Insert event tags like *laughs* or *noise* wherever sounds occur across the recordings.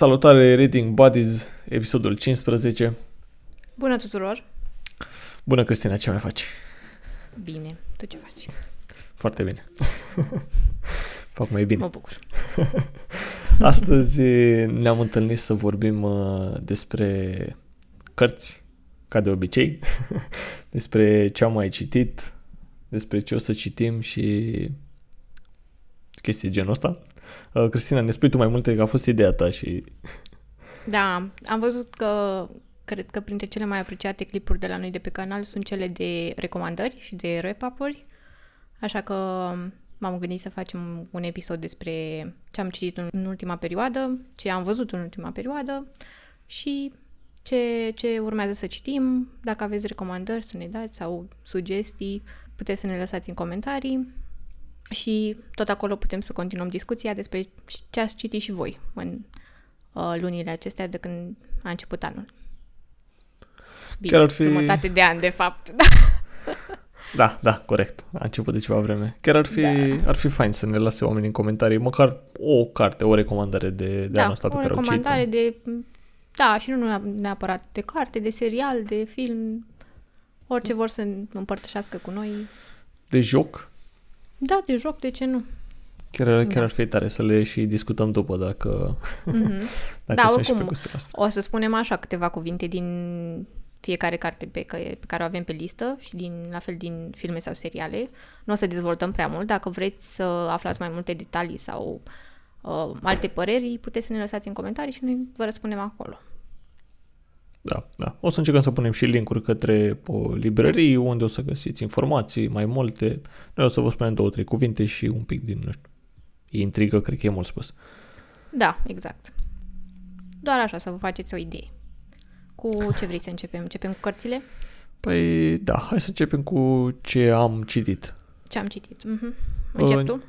Salutare Reading Buddies, episodul 15. Bună tuturor! Bună Cristina, ce mai faci? Bine, tu ce faci? Foarte bine. *laughs* Fac mai bine. Mă bucur. *laughs* Astăzi ne-am întâlnit să vorbim uh, despre cărți, ca de obicei, *laughs* despre ce am mai citit, despre ce o să citim și chestii genul ăsta. Uh, Cristina, ne spui tu mai multe că a fost ideea ta și... Da, am văzut că cred că printre cele mai apreciate clipuri de la noi de pe canal sunt cele de recomandări și de wrap-up-uri, așa că m-am gândit să facem un episod despre ce am citit în ultima perioadă, ce am văzut în ultima perioadă și ce, ce urmează să citim. Dacă aveți recomandări să ne dați sau sugestii, puteți să ne lăsați în comentarii și tot acolo putem să continuăm discuția despre ce ați citit și voi în uh, lunile acestea de când a început anul. Bine, Chiar ar fi- jumătate de an, de fapt. *laughs* Da, da, corect. A început de ceva vreme. Chiar ar fi, da. ar fi fain să ne lase oamenii în comentarii măcar o carte, o recomandare de, de da, anul ăsta pe o care au citit. recomandare de... Da, și nu neapărat de carte, de serial, de film, orice vor să împărtășească cu noi. De joc. Da, de joc, de ce nu? Chiar, chiar Da. ar fi tare să le și discutăm după dacă, Mhm. *laughs* dacă Da, sunt și oricum, pe chestia asta. O să spunem așa câteva cuvinte din fiecare carte pe, că, pe care o avem pe listă și din, la fel din filme sau seriale. Nu o să dezvoltăm prea mult. Dacă vreți să aflați mai multe detalii sau uh, alte păreri, puteți să ne lăsați în comentarii și noi vă răspundem acolo. Da, da. O să încercăm să punem și linkuri către o librărie unde o să găsiți informații mai multe. Noi o să vă spunem două, trei cuvinte și un pic din, nu știu, intrigă, cred că e mult spus. Da, exact. Doar așa să vă faceți o idee. Cu ce vrei să începem? Începem cu cărțile? Păi, da, hai să începem cu ce am citit. Ce am citit? Mhm. Încep Uh, tu?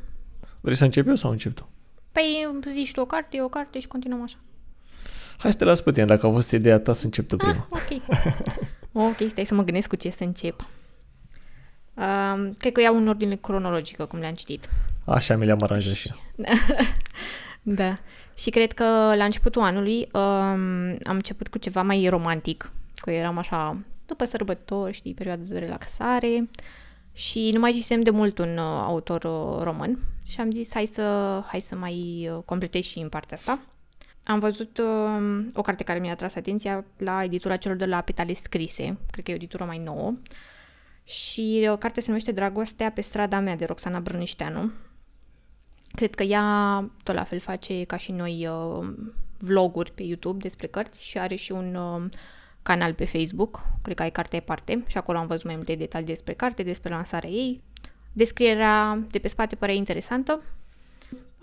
Vrei să încep eu sau încep tu? Păi zici tu o carte, eu o carte și continuăm așa. Hai să te las pe tine, dacă a fost ideea ta să încep tu prima. Ah, ok. ok, stai să mă gândesc cu ce să încep. Um, cred că iau în ordine cronologică, cum le-am citit. Așa mi le-am aranjat și eu. *laughs* Da. Și cred că la începutul anului um, am început cu ceva mai romantic, că eram așa, după sărbători, știi, perioada de relaxare și nu mai citisem de mult un uh, autor uh, român și am zis hai să, hai să mai uh, completez și în partea asta. Am văzut uh, o carte care mi-a atras atenția la editura celor de la Petale Scrise, cred că e o editură mai nouă, și uh, cartea se numește Dragostea pe strada mea de Roxana Brănișteanu. Cred că ea tot la fel face ca și noi uh, vloguri pe YouTube despre cărți și are și un uh, canal pe Facebook, cred că ai cartea e parte și acolo am văzut mai multe detalii despre carte, despre lansarea ei. Descrierea de pe spate părea interesantă.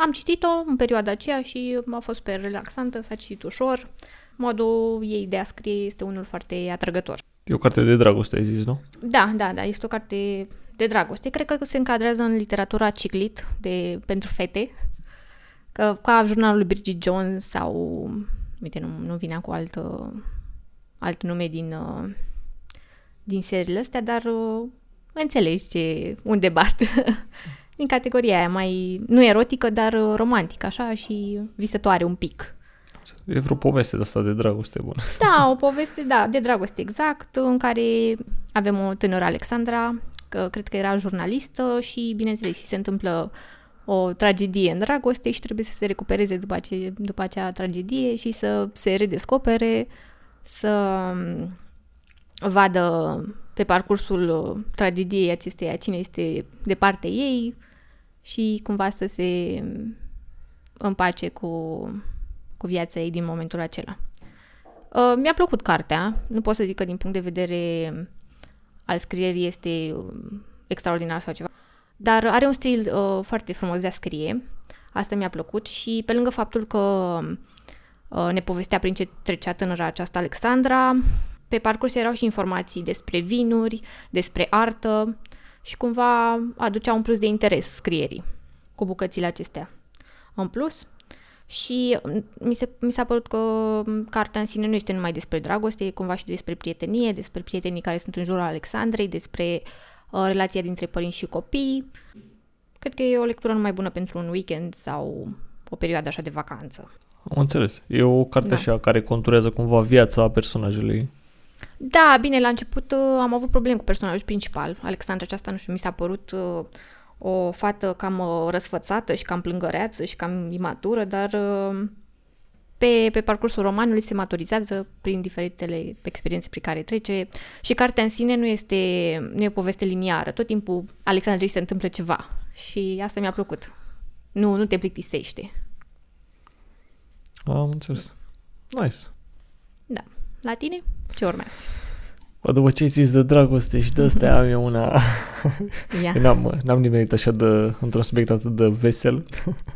Am citit-o în perioada aceea și a fost pe relaxantă, s-a citit ușor. Modul ei de a scrie este unul foarte atrăgător. E o carte de dragoste, ai zis, nu? Da, da, da, este o carte de dragoste. Cred că se încadrează în literatura ciclit de, pentru fete, că, ca jurnalul lui Bridget Jones sau, uite, nu, nu vine cu alt, alt nume din, uh, din seriile astea, dar uh, înțelegi ce, unde bat. *laughs* din categoria aia mai, nu erotică, dar uh, romantică, așa, și visătoare un pic. E vreo poveste de asta de dragoste bună. *laughs* Da, o poveste, da, de dragoste exact, în care avem o tânără Alexandra, că cred că era jurnalistă și, bineînțeles, îi se întâmplă o tragedie în dragoste și trebuie să se recupereze după, ace- după acea tragedie și să se redescopere, să um, vadă pe parcursul uh, tragediei acesteia cine este de partea ei și cumva să se um, împace cu, cu viața ei din momentul acela. Uh, mi-a plăcut cartea, nu pot să zic că din punct de vedere al scrierii este um, extraordinar sau ceva, dar are un stil uh, foarte frumos de a scrie, asta mi-a plăcut și pe lângă faptul că uh, ne povestea prin ce trecea tânăra aceasta Alexandra, pe parcurs erau și informații despre vinuri, despre artă și cumva aducea un plus de interes scrierii cu bucățile acestea. În plus, și mm, mi, se, mi s-a părut că mm, cartea în sine nu este numai despre dragoste, e cumva și despre prietenie, despre prietenii care sunt în jurul Alexandrei, despre uh, relația dintre părinți și copii. Cred că e o lectură numai bună pentru un weekend sau o perioadă așa de vacanță. Am înțeles. E o carte Da. așa care conturează cumva viața personajului. Da, bine, la început uh, am avut probleme cu personajul principal. Alexandra aceasta, nu știu, mi s-a părut uh, o fată cam uh, răsfățată și cam plângăreață și cam imatură, dar uh, pe, pe parcursul romanului se maturizează prin diferitele experiențe prin care trece și cartea în sine nu este nu e o poveste liniară. Tot timpul Alexandrei se întâmplă ceva și asta mi-a plăcut. Nu, nu te plictisește. Am înțeles. Nice. Da. La tine? Ce urmează? Bă, după ce ai zis de dragoste și de astea am eu una... Ia. Eu *laughs* N-am, n-am nimerit așa de, într-un subiect atât de vesel.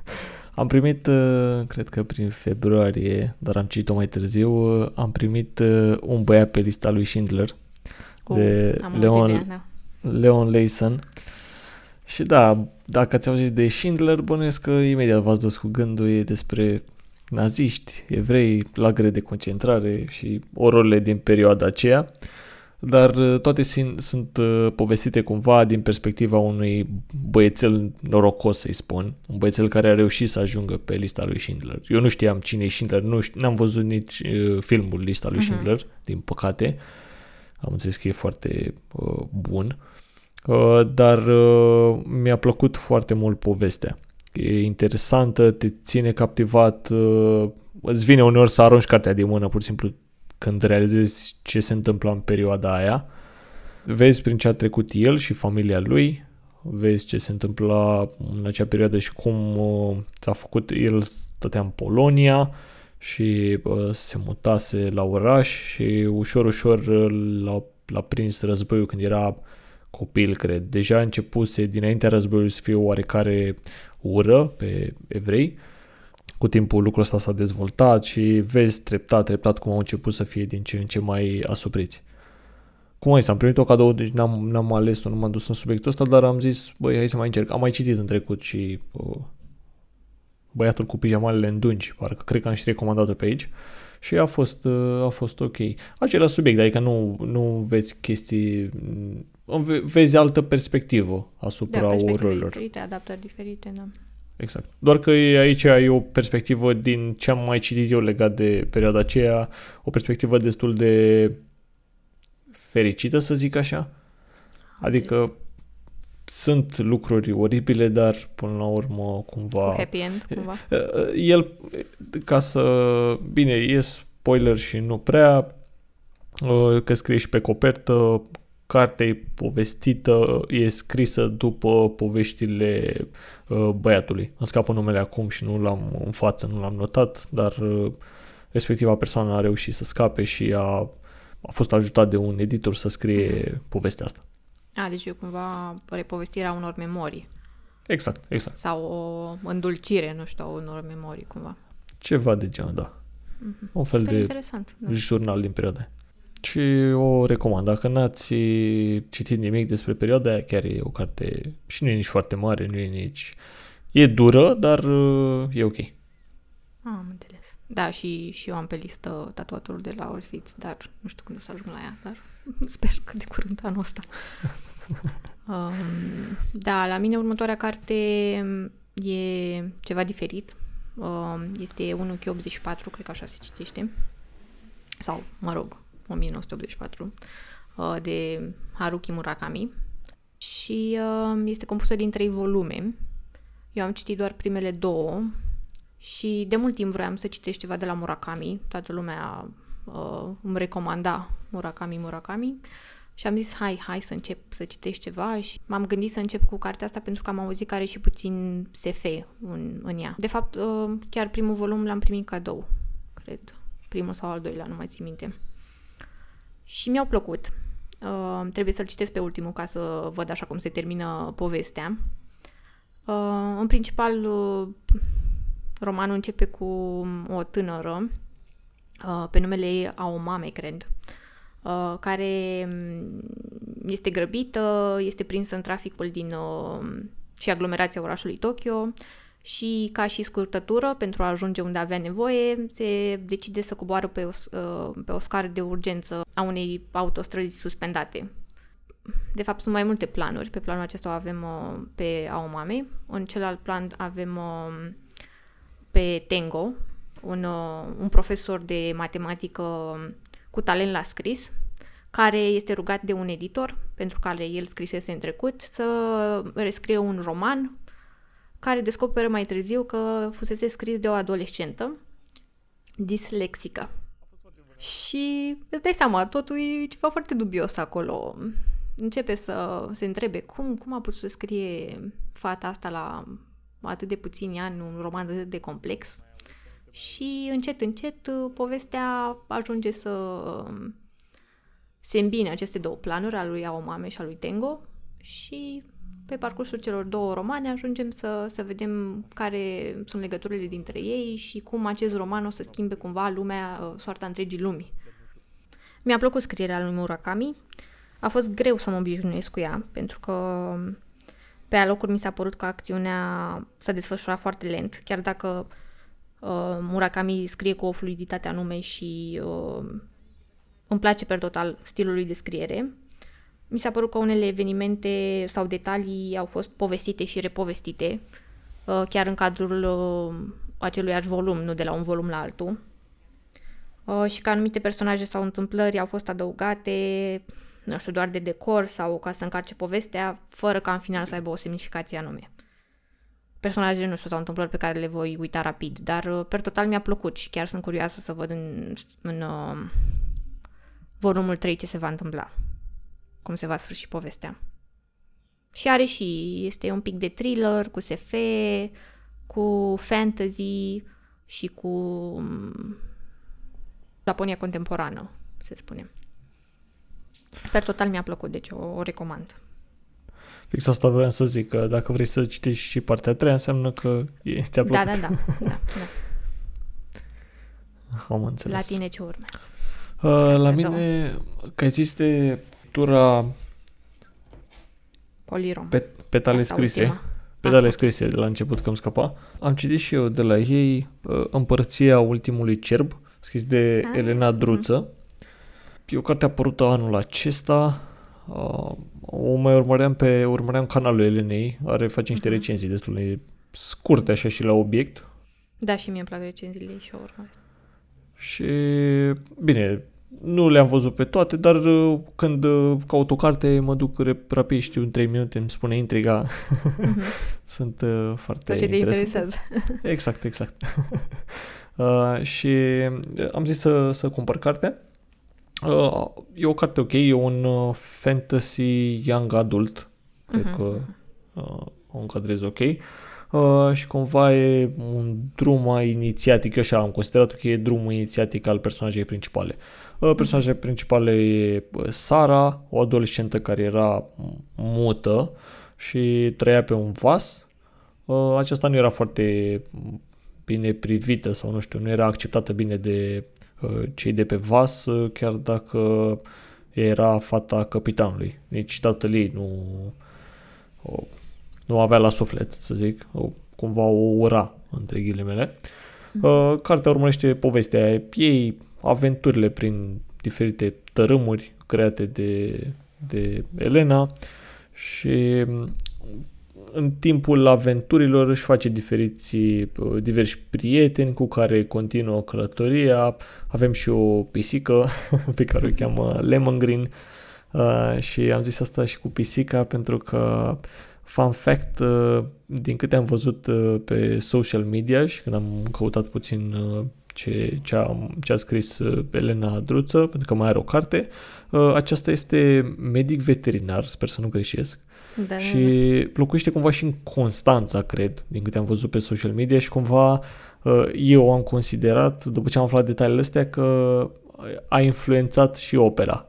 *laughs* am primit, uh, cred că prin februarie, dar am citit-o mai târziu, uh, am primit uh, un băiat pe lista lui Schindler, Oh, de am auzit Leon- de ea, da. Leon Layson. Și da, dacă ați auzit de Schindler, bănuiesc că imediat v-ați dus cu gândul e despre naziști, evrei, lagăre de concentrare și ororile din perioada aceea. Dar uh, toate sin- sunt uh, povestite cumva din perspectiva unui băiețel norocos, să-i spun. Un băiețel care a reușit să ajungă pe lista lui Schindler. Eu nu știam cine e Schindler, nu ști- n-am văzut nici uh, filmul Lista lui Mhm. Schindler, din păcate. Am înțeles că e foarte uh, bun. Uh, dar uh, mi-a plăcut foarte mult povestea. E interesantă, te ține captivat, uh, îți vine uneori să arunci cartea din mână, pur și simplu când realizezi ce se întâmplă în perioada aia. Vezi prin ce a trecut el și familia lui, vezi ce se întâmpla în acea perioadă și cum uh, s-a făcut, el stătea în Polonia și uh, se mutase la oraș și ușor, ușor uh, l-a, l-a prins războiul când era copil, cred. Deja începuse dinaintea războiului să fie o oarecare ură pe evrei. Cu timpul lucrul ăsta s-a dezvoltat și vezi treptat, treptat cum au început să fie din ce în ce mai asupriți. Cum ai să am primit o cadou, deci n-am, n-am ales, nu m-am dus în subiectul ăsta, dar am zis, băi, hai să mai încerc. Am mai citit în trecut și uh, băiatul cu pijamalele în dungi, parcă cred că am și recomandat-o pe aici și a fost, uh, a fost ok. Același subiect, adică nu, nu vezi chestii, mm, ve- vezi altă perspectivă asupra Da, perspective ororilor. diferite, adaptări diferite, da. Exact. Doar că e- aici ai o perspectivă din ce am mai citit eu legat de perioada aceea, o perspectivă destul de fericită, să zic așa. Adică sunt lucruri oribile, dar până la urmă Cu cumva... happy end, cumva. Uh, El, ca să... Bine, e spoiler și nu prea, uh, că scrie și pe copertă, cartea e povestită, e scrisă după poveștile uh, băiatului. Îmi scapă numele acum și nu l-am în față, nu l-am notat, dar uh, respectiva persoană a reușit să scape și a, a fost ajutat de un editor să scrie povestea asta. A, deci e cumva repovestirea unor memorii Exact, exact. sau o îndulcire, nu știu, a unor memorii, cumva. Ceva de genul, da. Un fel Păi de interesant. Da. jurnal din perioada aia. Și o recomand. Dacă n-ați citit nimic despre perioada aia, chiar e o carte și nu e nici foarte mare, nu e nici... E dură, dar uh, e ok. Ah, am înțeles. Da, și, și eu am pe listă tatuatorul de la Olfitz, dar nu știu când o să ajung la ea, dar *laughs* sper că de curând anul ăsta. *laughs* um, da, la mine următoarea carte e ceva diferit. Um, este 1Q84, cred că așa se citește. Sau, mă rog, 1984, uh, de Haruki Murakami. Și uh, este compusă din trei volume. Eu am citit doar primele două și de mult timp vroiam să citesc ceva de la Murakami. Toată lumea uh, îmi recomanda Murakami, Murakami. Și am zis, hai, hai să încep să citesc ceva și m-am gândit să încep cu cartea asta pentru că am auzit că are și puțin SF în, în ea. De fapt, uh, chiar primul volum l-am primit cadou, cred. Primul sau al doilea, nu mai țin minte. Și mi-au plăcut. Uh, trebuie să-l citesc pe ultimul ca să văd așa cum se termină povestea. Uh, în principal, uh, romanul începe cu o tânără uh, pe numele ei Aomame, cred, uh, care mm, este grăbită, este prinsă în traficul din uh, și aglomerația orașului Tokyo și ca și scurtătură pentru a ajunge unde avea nevoie, se decide să coboară pe o, s- uh, pe o scară de urgență a unei autostrăzi suspendate. De fapt, sunt mai multe planuri. Pe planul acesta o avem uh, pe Aomame. În celălalt plan avem uh, pe Tengo, un, uh, un profesor de matematică cu talent la scris, care este rugat de un editor, pentru care el scrisese în trecut, să rescrie un roman care descoperă mai târziu că fusese scris de o adolescentă dislexică. Și îți dai seama, totul e ceva foarte dubios acolo. Începe să se întrebe cum, cum a putut să scrie fata asta la atât de puțini ani un roman atât de complex. Și încet, încet, povestea ajunge să se îmbine aceste două planuri, al lui Aomame și al lui Tengo și pe parcursul celor două romane ajungem să, să vedem care sunt legăturile dintre ei și cum acest roman o să schimbe cumva lumea, uh, soarta întregii lumii. Mi-a plăcut scrierea lui Murakami. A fost greu să mă obișnuiesc cu ea, pentru că pe alocuri mi s-a părut că acțiunea s-a desfășurat foarte lent, chiar dacă uh, Murakami scrie cu o fluiditate anume și uh, îmi place per total stilul lui de scriere. Mi s-a părut că unele evenimente sau detalii au fost povestite și repovestite, uh, chiar în cadrul uh, acelui volum, nu de la un volum la altul. Uh, și că anumite personaje sau întâmplări au fost adăugate, nu știu, doar de decor sau ca să încarce povestea, fără ca în final să aibă o semnificație anume. Personajele, nu știu, sau întâmplări pe care le voi uita rapid, dar per total mi-a plăcut și chiar sunt curioasă să văd în, în uh, volumul 3 ce se va întâmpla cum se va sfârși povestea. Și are și, este un pic de thriller, cu SF, cu fantasy și cu mm, Japonia contemporană, se spune. Per total mi-a plăcut, deci o, o recomand. Fix asta vreau să zic, că dacă vrei să citești și partea a treia, înseamnă că e, ți-a plăcut. Da, da, da. *laughs* da, da. Am înțeles. La tine ce urmează? Uh, la mine, că există lectura Polirom. Pe, petale scrise. Ultima. Petale ah, scrise de la început că îmi scăpa. Am citit și eu de la ei uh, Împărăția ultimului cerb, scris de ah. Elena Druță. Mm-hmm. E o carte apărută anul acesta. Uh, o mai urmăream pe urmăream canalul Elenei, are face niște mm-hmm. recenzii destul de scurte așa și la obiect. Da, și mie îmi plac recenziile și o urmăresc. Și bine, nu le-am văzut pe toate, dar uh, când uh, caut o carte mă duc rapid, știu, în 3 minute îmi spune intriga. Mm-hmm. *laughs* Sunt uh, foarte Tot ce te interesează. *laughs* exact, exact. *laughs* uh, și am zis să, să cumpăr carte. Uh, e o carte ok, e un uh, fantasy young adult. Cred mm-hmm. că uh, o încadrez ok. Uh, uh, și cumva e un drum mai inițiatic, eu așa am considerat că e drumul inițiatic al personajei principale. Uh, personajele principale e uh, Sara, o adolescentă care era mută și trăia pe un vas. Uh, aceasta nu era foarte bine privită sau nu știu, nu era acceptată bine de uh, cei de pe vas, uh, chiar dacă era fata capitanului. Nici tatăl ei nu uh, nu avea la suflet, să zic, o, cumva o ura, între ghilimele. Mm. Uh, cartea urmărește povestea ei, aventurile prin diferite tărâmuri create de, de Elena și mm, în timpul aventurilor își face diferiți, uh, diversi prieteni cu care continuă călătoria. Avem și o pisică *laughs* pe care o cheamă *laughs* Lemon Green uh, și am zis asta și cu pisica pentru că uh, Fun fact, uh, din câte am văzut uh, pe social media și când am căutat puțin uh, ce, ce, a, ce a scris Elena Druță, pentru că mai are o carte, aceasta este medic veterinar, sper să nu greșesc, da, și da. locuiește cumva și în Constanța, cred, din câte am văzut pe social media și cumva eu am considerat, după ce am aflat detaliile astea, că a influențat și opera.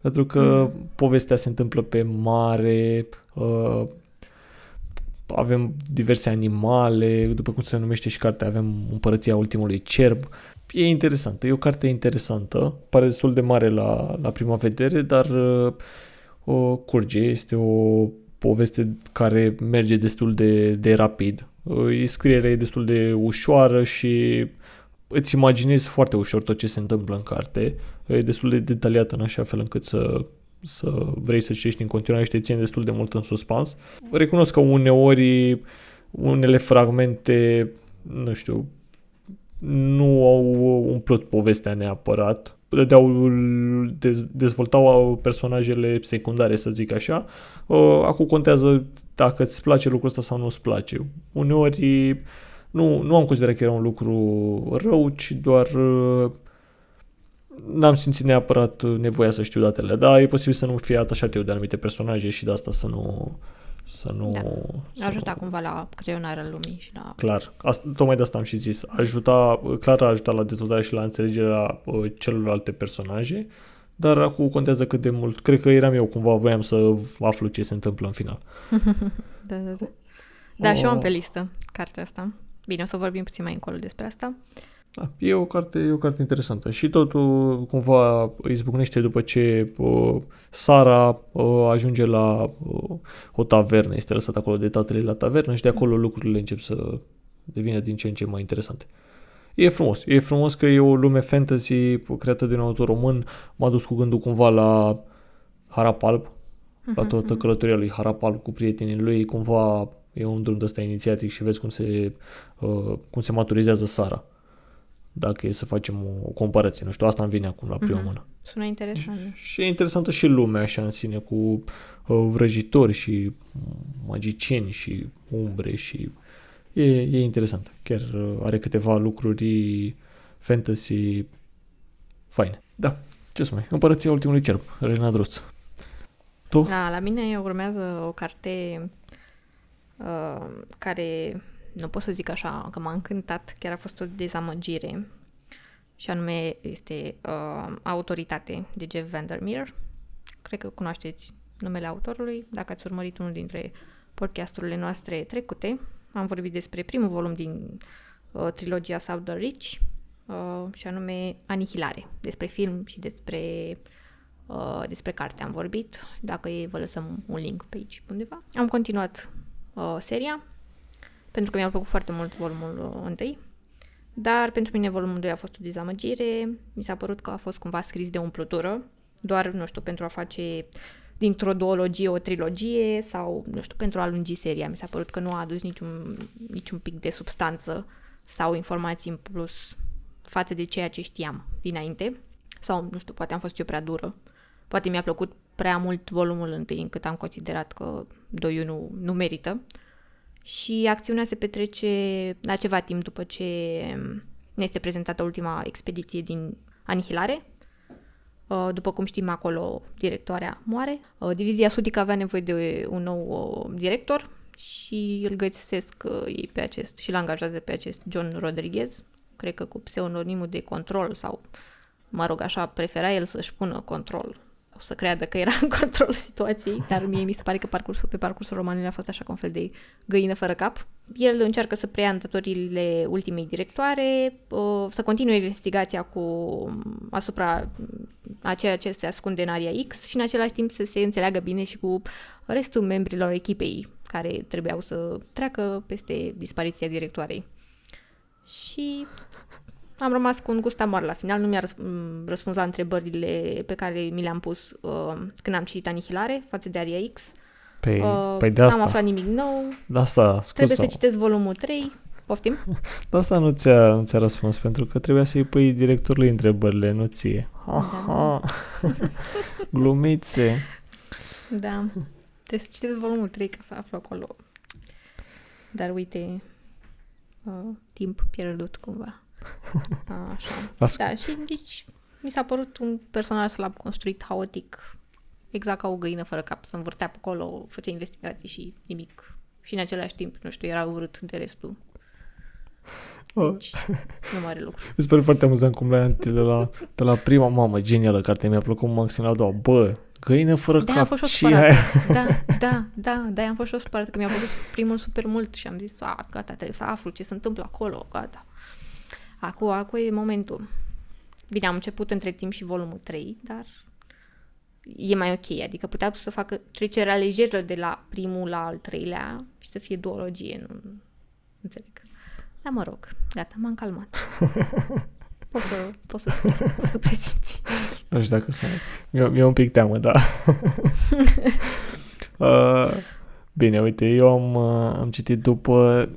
Pentru că mm. povestea se întâmplă pe mare, avem diverse animale, după cum se numește și cartea, avem Împărăția Ultimului Cerb. E interesantă, e o carte interesantă, pare destul de mare la, la prima vedere, dar uh, o curge, este o poveste care merge destul de, de rapid. Uh, scrierea e destul de ușoară și îți imaginezi foarte ușor tot ce se întâmplă în carte. E destul de detaliată în așa fel încât să să vrei să citești în continuare și te ține destul de mult în suspans. Recunosc că uneori unele fragmente, nu știu, nu au umplut povestea neapărat. Dădeau, dez, dezvoltau personajele secundare, să zic așa. Uh, acum contează dacă îți place lucrul ăsta sau nu îți place. Uneori nu, nu am considerat că era un lucru rău, ci doar uh, n-am simțit neapărat nevoia să știu datele, dar e posibil să nu fie atașat eu de anumite personaje și de asta să nu să nu... Da. Să ajuta nu... cumva la creionarea lumii și la... Clar. Asta, tocmai de asta am și zis. Ajuta, clar a ajutat la dezvoltarea și la înțelegerea uh, celorlalte personaje, dar acum contează cât de mult. Cred că eram eu cumva, voiam să aflu ce se întâmplă în final. *laughs* da, da, da. Da, o... și eu am pe listă cartea asta. Bine, o să vorbim puțin mai încolo despre asta. Da, e o carte, e o carte interesantă. Și totul cumva izbucnește după ce uh, Sara uh, ajunge la uh, o tavernă, este lăsat acolo de tatăl la tavernă și de acolo lucrurile încep să devină din ce în ce mai interesante. E frumos, e frumos că e o lume fantasy creată de un autor român, m-a dus cu gândul cumva la Harapalb, uh-huh, la toată uh-huh. călătoria lui Harapalb cu prietenii lui, cumva e un drum de ăsta inițiatic și vezi cum se, uh, cum se maturizează Sara dacă e să facem o comparație. Nu știu, asta îmi vine acum la prima mm-hmm. mână. Sună interesant. Și, și e interesantă și lumea așa în sine, cu uh, vrăjitori și magicieni și umbre și e, e interesant. Chiar uh, are câteva lucruri fantasy faine. Da, ce să mai, Împărăția Ultimului Cerb, Elena Druț. Tu? Da, la mine urmează o carte uh, care nu pot să zic așa că m-a încântat, chiar a fost o dezamăgire și anume este uh, Autoritate de Jeff Vandermeer. Cred că cunoașteți numele autorului, dacă ați urmărit unul dintre podcasturile noastre trecute. Am vorbit despre primul volum din uh, trilogia South the Rich uh, și anume Anihilare, despre film și despre uh, despre carte am vorbit, dacă e vă lăsăm un link pe aici undeva. Am continuat uh, seria pentru că mi-a plăcut foarte mult volumul întâi. Dar pentru mine volumul 2 a fost o dezamăgire. Mi s-a părut că a fost cumva scris de umplutură, doar, nu știu, pentru a face dintr-o duologie o trilogie sau, nu știu, pentru a lungi seria. Mi s-a părut că nu a adus niciun, niciun pic de substanță sau informații în plus față de ceea ce știam dinainte. Sau, nu știu, poate am fost eu prea dură. Poate mi-a plăcut prea mult volumul întâi încât am considerat că 2 nu, nu merită și acțiunea se petrece la ceva timp după ce ne este prezentată ultima expediție din Anihilare. Uh, după cum știm, acolo directoarea moare. Uh, Divizia Sudică avea nevoie de un nou uh, director și îl găsesc ei pe acest și l angajează pe acest John Rodriguez, cred că cu pseudonimul de control sau, mă rog, așa, prefera el să-și pună control o să creadă că era *laughs* în control situației, dar mie mi se pare că parcursul, pe parcursul romanului a fost așa ca un fel de găină fără cap. El încearcă să preia îndatoririle ultimei directoare, să continue investigația cu asupra a ceea ce se ascunde în Aria X și în același timp să se înțeleagă bine și cu restul membrilor echipei care trebuiau să treacă peste dispariția directoarei. Și am rămas cu un gust amar la final, nu mi-a răspuns la întrebările pe care mi le-am pus uh, când am citit Anihilare față de Aria X. Păi, uh, păi de asta. N-am aflat nimic nou. De asta, scuză. Trebuie să citesc volumul 3. Poftim? De asta nu ți-a, nu ți-a răspuns, pentru că trebuia să-i pui directorului întrebările, nu ție. Ha, da, da. *laughs* Glumițe. Da. Trebuie să citesc volumul 3 ca să aflu acolo. Dar uite, uh, timp pierdut cumva. Așa. Las... Da, și deci mi s-a părut un personaj slab construit, haotic, exact ca o găină fără cap, să învârtea pe acolo, făcea investigații și nimic. Și în același timp, nu știu, era urât de restul. Oh. Deci, oh. nu mare lucru. Mi se pare foarte amuzant cum la de la, de la prima mamă, genială carte, mi-a plăcut maxim la a doua. Bă, găină fără da, cap. am fost și aia? Da, da, da, da, am fost și o supărată, că mi-a plăcut primul super mult și am zis, a, gata, trebuie să aflu ce se întâmplă acolo, gata. Acum, acum e momentul. Bine, am început între timp și volumul 3, dar e mai ok. Adică putea să facă trecerea lejeră de la primul la al treilea și să fie duologie. Nu înțeleg. Dar mă rog, gata, m-am calmat. *laughs* Pot să, pot să spun, pot să presimți. Nu știu dacă să... Mi-e, mi un pic teamă, da. *laughs* uh, bine, uite, eu am, uh, am citit după...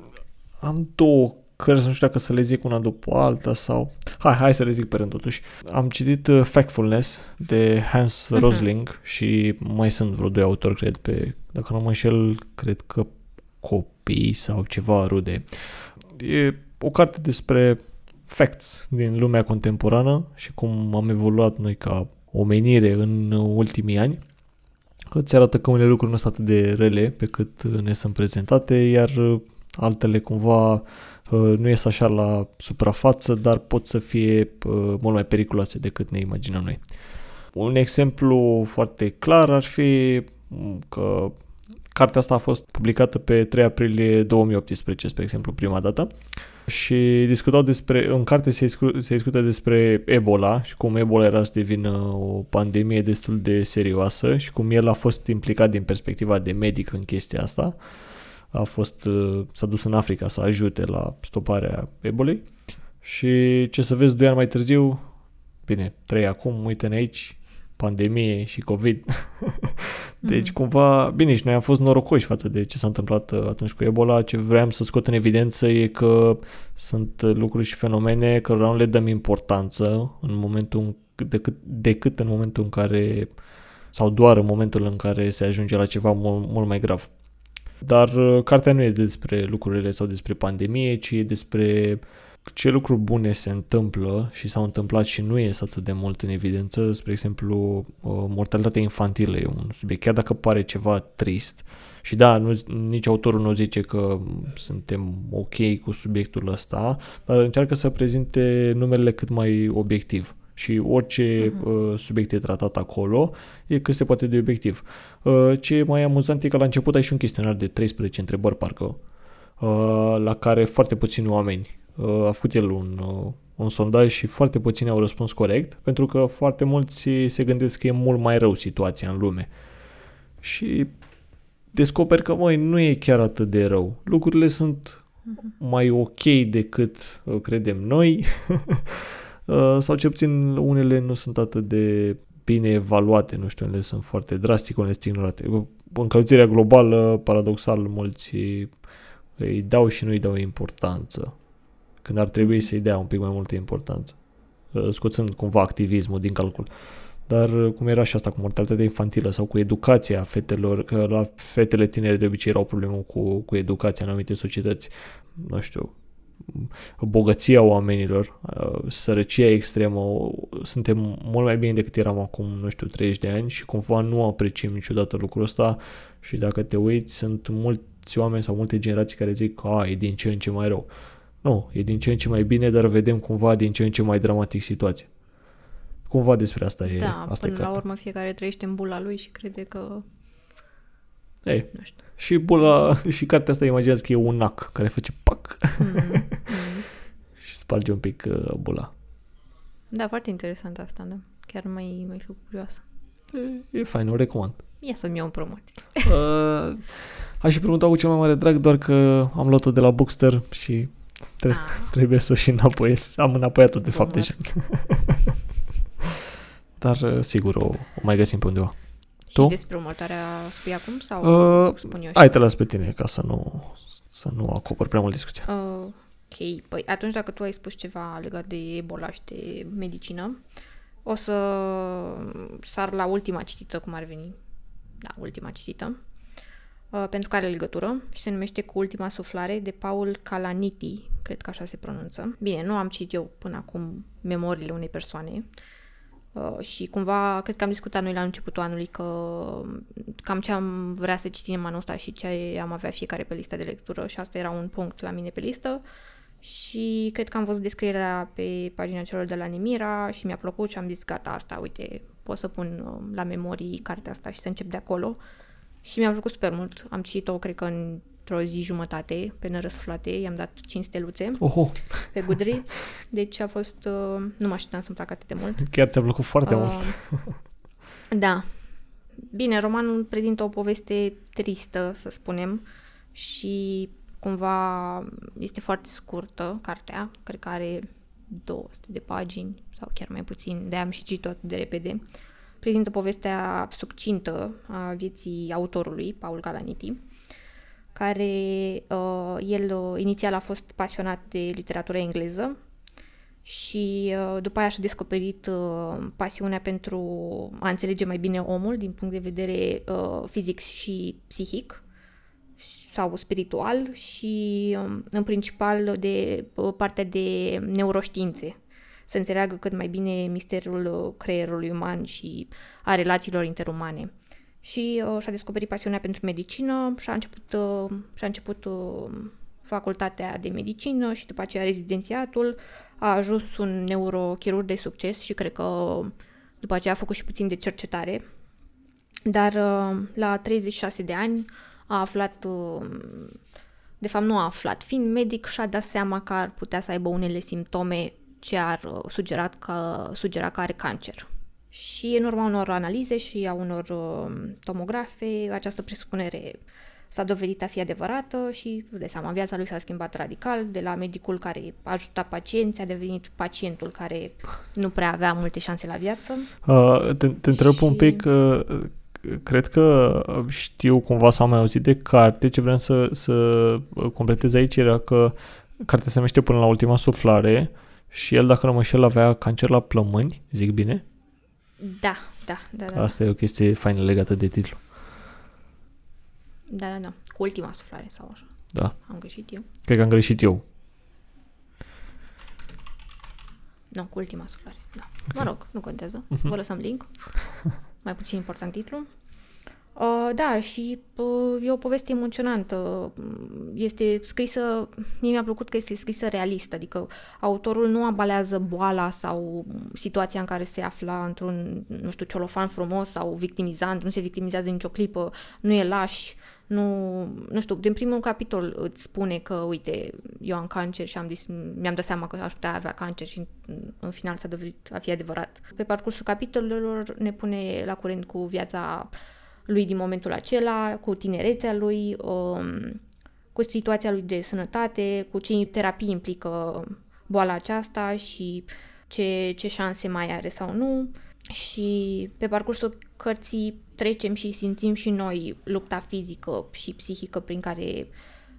Am două cărți, nu știu dacă să le zic una după alta sau... Hai, hai să le zic pe rând totuși. Am citit uh, Factfulness de Hans uh-huh. Rosling și mai sunt vreo doi autori, cred, pe... Dacă nu mă înșel, cred că copii sau ceva rude. E o carte despre facts din lumea contemporană și cum am evoluat noi ca omenire în ultimii ani. Îți arată că unele lucruri nu sunt atât de rele pe cât ne sunt prezentate, iar altele cumva uh, nu ies așa la suprafață, dar pot să fie uh, mult mai periculoase decât ne imaginăm noi. Un exemplu foarte clar ar fi mm, că cartea asta a fost publicată pe 3 aprilie 2018, spre exemplu, prima dată și discutau despre, în carte se, se discută despre Ebola și cum Ebola era să devină o pandemie destul de serioasă și cum el a fost implicat din perspectiva de medic în chestia asta. A fost, uh, s-a dus în Africa să ajute la stoparea Ebolei și ce să vezi doi ani mai târziu, bine, trei acum, uite-ne aici, pandemie și COVID. *laughs* deci mm. cumva, bine, și noi am fost norocoși față de ce s-a întâmplat uh, atunci cu Ebola. Ce vreau să scot în evidență e că sunt lucruri și fenomene cărora nu le dăm importanță în momentul decât, decât în momentul în care sau doar în momentul în care se ajunge la ceva mult, mult mai grav. Dar uh, cartea nu e despre lucrurile sau despre pandemie, ci e despre uh, ce lucruri bune se întâmplă și s-au întâmplat și nu ies atât de mult în evidență, spre exemplu, mortalitatea infantilă e un subiect, chiar dacă pare ceva trist. Și da, nu, nici autorul nu zice că suntem ok cu subiectul ăsta, dar încearcă să prezinte numele cât mai obiectiv și orice uh-huh. uh, subiect e tratat acolo e cât se poate de obiectiv. Uh, ce e mai amuzant e că la început ai și un chestionar de 13 întrebări parcă, uh, la care foarte puțini oameni a făcut el un, un sondaj și foarte puțini au răspuns corect, pentru că foarte mulți se gândesc că e mult mai rău situația în lume. Și descoper că, măi, nu e chiar atât de rău. Lucrurile sunt mhm. mai ok decât uh, credem noi, uh, *laughs* sau ce puțin unele nu sunt atât de bine evaluate, nu știu, unele sunt foarte drastic, unele sunt ignorate. Încălzirea globală, paradoxal, mulți îi dau și nu îi dau importanță când ar trebui să-i dea un pic mai multă importanță, uh, scoțând cumva activismul din calcul. Dar uh, cum era și asta cu mortalitatea infantilă sau cu educația fetelor, că la fetele tinere de obicei erau probleme cu, cu educația în anumite societăți, nu știu, bogăția oamenilor, uh, sărăcia extremă, suntem mult mai bine decât eram acum, nu știu, 30 de ani și cumva nu apreciem niciodată lucrul ăsta și dacă te uiți, sunt mulți oameni sau multe generații care zic că e din ce în ce mai rău. Nu, e din ce în ce mai bine, dar vedem cumva din ce în ce mai dramatic situația. Cumva despre asta e Da, asta până e la urmă fiecare trăiește în bula lui și crede că... Ei, nu știu. Și bula, și cartea asta imaginează că e un nac care face pac mm, mm. *laughs* și sparge un pic uh, bula. Da, foarte interesant asta, da. Chiar mai, mai fiu curioasă. E, e fain, o recomand. Ia să-mi iau în promoție. Uh, aș fi preguntat cu cel mai mare drag, doar că am luat-o de la Bookster și Tre- ah. *laughs* Trebuie să o și înapoi. Am înapoiat-o de fapt deja. *laughs* Dar uh, sigur o, o mai găsim pe undeva. Și tu? despre următoarea spui acum sau uh, spun eu? Hai te las pe tine ca să nu, să nu acopăr prea mult discuția. Uh, ok, păi atunci dacă tu ai spus ceva legat de Ebola și de medicină, o să sar la ultima citită, cum ar veni. Da, ultima citită. Uh, pentru care are legătură și se numește Cu ultima suflare de Paul Calaniti, cred că așa se pronunță. Bine, nu am citit eu până acum memoriile unei persoane uh, și cumva cred că am discutat noi la începutul anului că cam ce am vrea să citim anul ăsta și ce am avea fiecare pe lista de lectură și asta era un punct la mine pe listă și cred că am văzut descrierea pe pagina celor de la Nemira și mi-a plăcut și am zis gata asta, uite, pot să pun uh, la memorii cartea asta și să încep de acolo. Și mi-a plăcut super mult. Am citit-o, cred că într-o zi jumătate, pe nărăsflate, i-am dat 5 steluțe Oho. pe Goodreads, deci a fost, uh, nu mă așteptam să-mi placă atât de mult. Chiar ți-a plăcut foarte uh, mult. *laughs* da. Bine, romanul prezintă o poveste tristă, să spunem, și cumva este foarte scurtă cartea, cred că are 200 de pagini sau chiar mai puțin, de am și citit-o atât de repede. Uh, prezintă povestea succintă a vieții autorului, Paul Galaniti. Care uh, el uh, inițial a fost pasionat de literatură engleză și uh, după aia și-a descoperit uh, pasiunea pentru a înțelege mai bine omul din punct de vedere uh, fizic și psihic sau spiritual și um, în principal de uh, partea de neuroștiințe să înțeleagă cât mai bine misterul uh, creierului uman și a relațiilor interumane. Și uh, și-a descoperit pasiunea pentru medicină și a început, uh, și-a început uh, facultatea de medicină și după aceea rezidențiatul. A ajuns un neurochirurg de succes și cred că după aceea a făcut și puțin de cercetare. Dar uh, la 36 de ani a aflat, uh, de fapt nu a aflat, fiind medic și-a dat seama că ar putea să aibă unele simptome ce ar uh, sugera că, sugera că are cancer. Și în urma unor analize și a unor uh, tomografe, această presupunere s-a dovedit a fi adevărată și, îți dai seama, viața lui s-a schimbat radical, de la medicul care ajuta pacienți, a devenit pacientul care nu prea avea multe șanse la viață. Uh, te, te întreb Și- un pic, uh, cred că știu cumva sau am mai auzit de carte, ce vreau să, să completez aici era că cartea se numește Până la ultima suflare și el, dacă nu mă înșel, avea cancer la plămâni, zic bine? Da, da, da, da, Asta e o chestie faină legată de titlu. da, da, da, cu ultima suflare sau așa. Da. Am greșit eu? Cred că am greșit eu. Nu, cu ultima suflare, da. Ok. Mă rog, nu contează. Mhm. Vă lăsăm link. Mai puțin important titlu. Uh, da, și uh, e o poveste emoționantă. Este scrisă, mie mi-a plăcut că este scrisă realist, adică autorul nu abalează boala sau situația în care se afla într-un, nu știu, ciolofan frumos sau victimizant, nu se victimizează nicio clipă, nu e laș, nu, nu știu, din primul capitol îți spune că, uite, eu am cancer și am dis- mi-am dat seama că aș putea avea cancer și în, în final s-a dovedit a fi adevărat. Pe parcursul capitolelor ne pune la curent cu viața lui din momentul acela, cu tinerețea lui, um, cu situația lui de sănătate, cu ce terapii implică boala aceasta și ce, ce șanse mai are sau nu. Și pe parcursul cărții trecem și simțim și noi lupta fizică și psihică prin care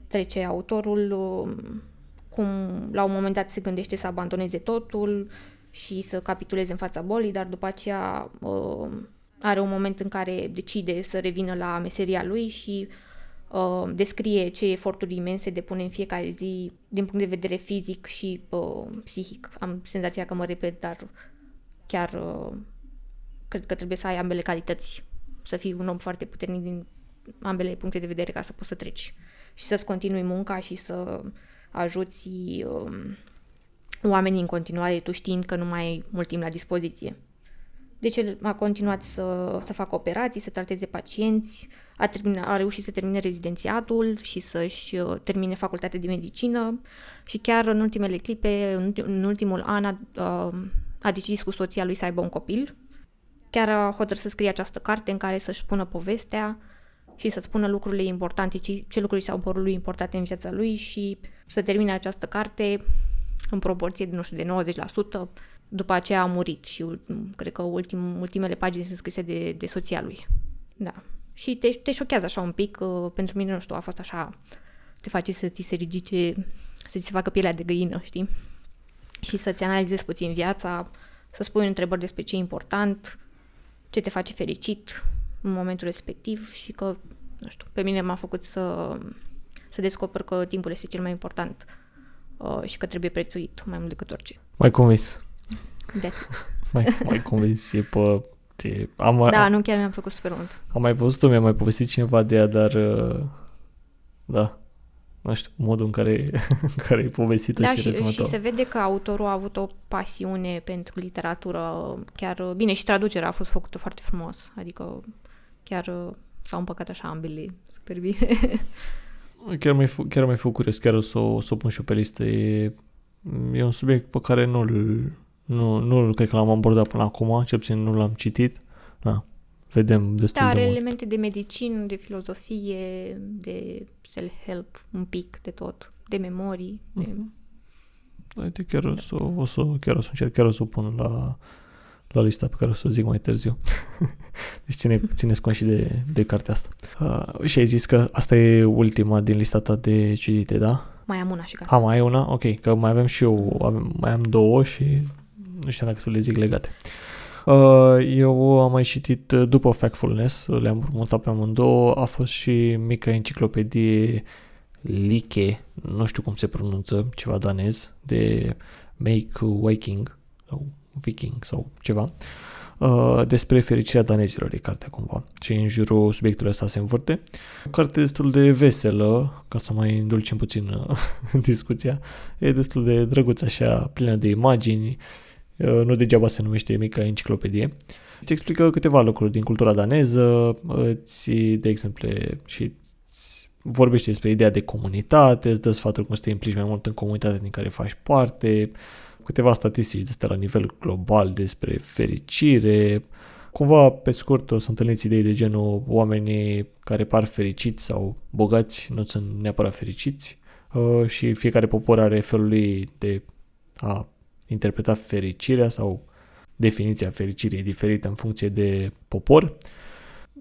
trece autorul, um, cum la un moment dat se gândește să abandoneze totul și să capituleze în fața bolii, dar după aceea um, are un moment în care decide să revină la meseria lui și uh, descrie ce eforturi imense depune în fiecare zi din punct de vedere fizic și uh, psihic. Am senzația că mă repet, dar chiar uh, cred că trebuie să ai ambele calități, să fii un om foarte puternic din ambele puncte de vedere ca să poți să treci și să-ți continui munca și să ajuți um, oamenii în continuare, tu știind că nu mai ai mult timp la dispoziție. Deci el a continuat să, să facă operații, să trateze pacienți, a, termina, a reușit să termine rezidențiatul și să-și uh, termine facultatea de medicină și chiar în ultimele clipe, în, ulti- în ultimul an, a, uh, a decis cu soția lui să aibă un copil. Chiar a hotărât să scrie această carte în care să-și spună povestea și să spună lucrurile importante, ce, ce lucruri s-au părut lui importante în viața lui și să termine această carte în proporție de, nu știu, de 90%. După aceea a murit și ul- cred că ultim, ultimele pagini sunt scrise de, de soția lui. Da. Și te, te șochează așa un pic, uh, pentru mine, nu știu, a fost așa, te face să ți se ridice, să ți se facă pielea de găină, știi? Și să-ți analizezi puțin viața, să spui întrebări despre ce e important, ce te face fericit în momentul respectiv și că, nu știu, pe mine m-a făcut să, să descoper că timpul este cel mai important uh, și că trebuie prețuit mai mult decât orice. Mai convins. That's it. *laughs* Mai, mai convins. E pe... E, am, Da, nu chiar mi-a plăcut super mult. am mai văzut-o, mi-a mai povestit cineva de ea, dar... uh, Da. Nu știu, modul în care, *laughs* în care e povestită Da, și, și, și rezumat-o. se vede că autorul a avut o pasiune pentru literatură, chiar bine, și traducerea a fost făcută foarte frumos, adică chiar uh, s-au împăcat așa ambele super bine. *laughs* Chiar mai, fu- chiar mai făcut curios, chiar o să, o să o pun și eu pe listă. E, e un subiect pe care nu-l, nu, nu cred că l-am abordat până acum, cel puțin nu l-am citit. Da, vedem destul Da, de are mult. elemente de medicină, de filozofie, de self-help, un pic de tot, de memorii. De... Mhm. Uite, chiar o să, o să, chiar o să încerc, chiar o să o pun la, la lista pe care o să o zic mai târziu. *laughs* deci ține, țineți cont și de, de cartea asta. Uh, și ai zis că asta e ultima din lista ta de citite, da? Mai am una și gata. Ha, mai ai una? Ok, că mai avem și eu, avem, mai am două și nu știu dacă să le zic legate. Uh, eu am mai citit uh, după Factfulness, le-am mutat pe amândouă, a fost și mica enciclopedie Like, nu știu cum se pronunță, ceva danez, de Make Waking sau Viking sau ceva, uh, despre fericirea danezilor e cartea cumva și în jurul subiectului ăsta se învârte. O carte destul de veselă, ca să mai îndulcim puțin uh, *laughs* discuția, e destul de drăguță așa, plină de imagini, uh, nu degeaba se numește mica enciclopedie. Îți explică câteva lucruri din cultura daneză, îți, de exemplu, și vorbește despre ideea de comunitate, îți dă sfaturi cum să te implici mai mult în comunitatea din care faci parte, câteva statistici de la nivel global despre fericire. Cumva, pe scurt, o să întâlniți idei de genul oamenii care par fericiți sau bogați nu sunt neapărat fericiți uh, și fiecare popor are felul lui de a interpreta fericirea sau definiția fericirii diferită în funcție de popor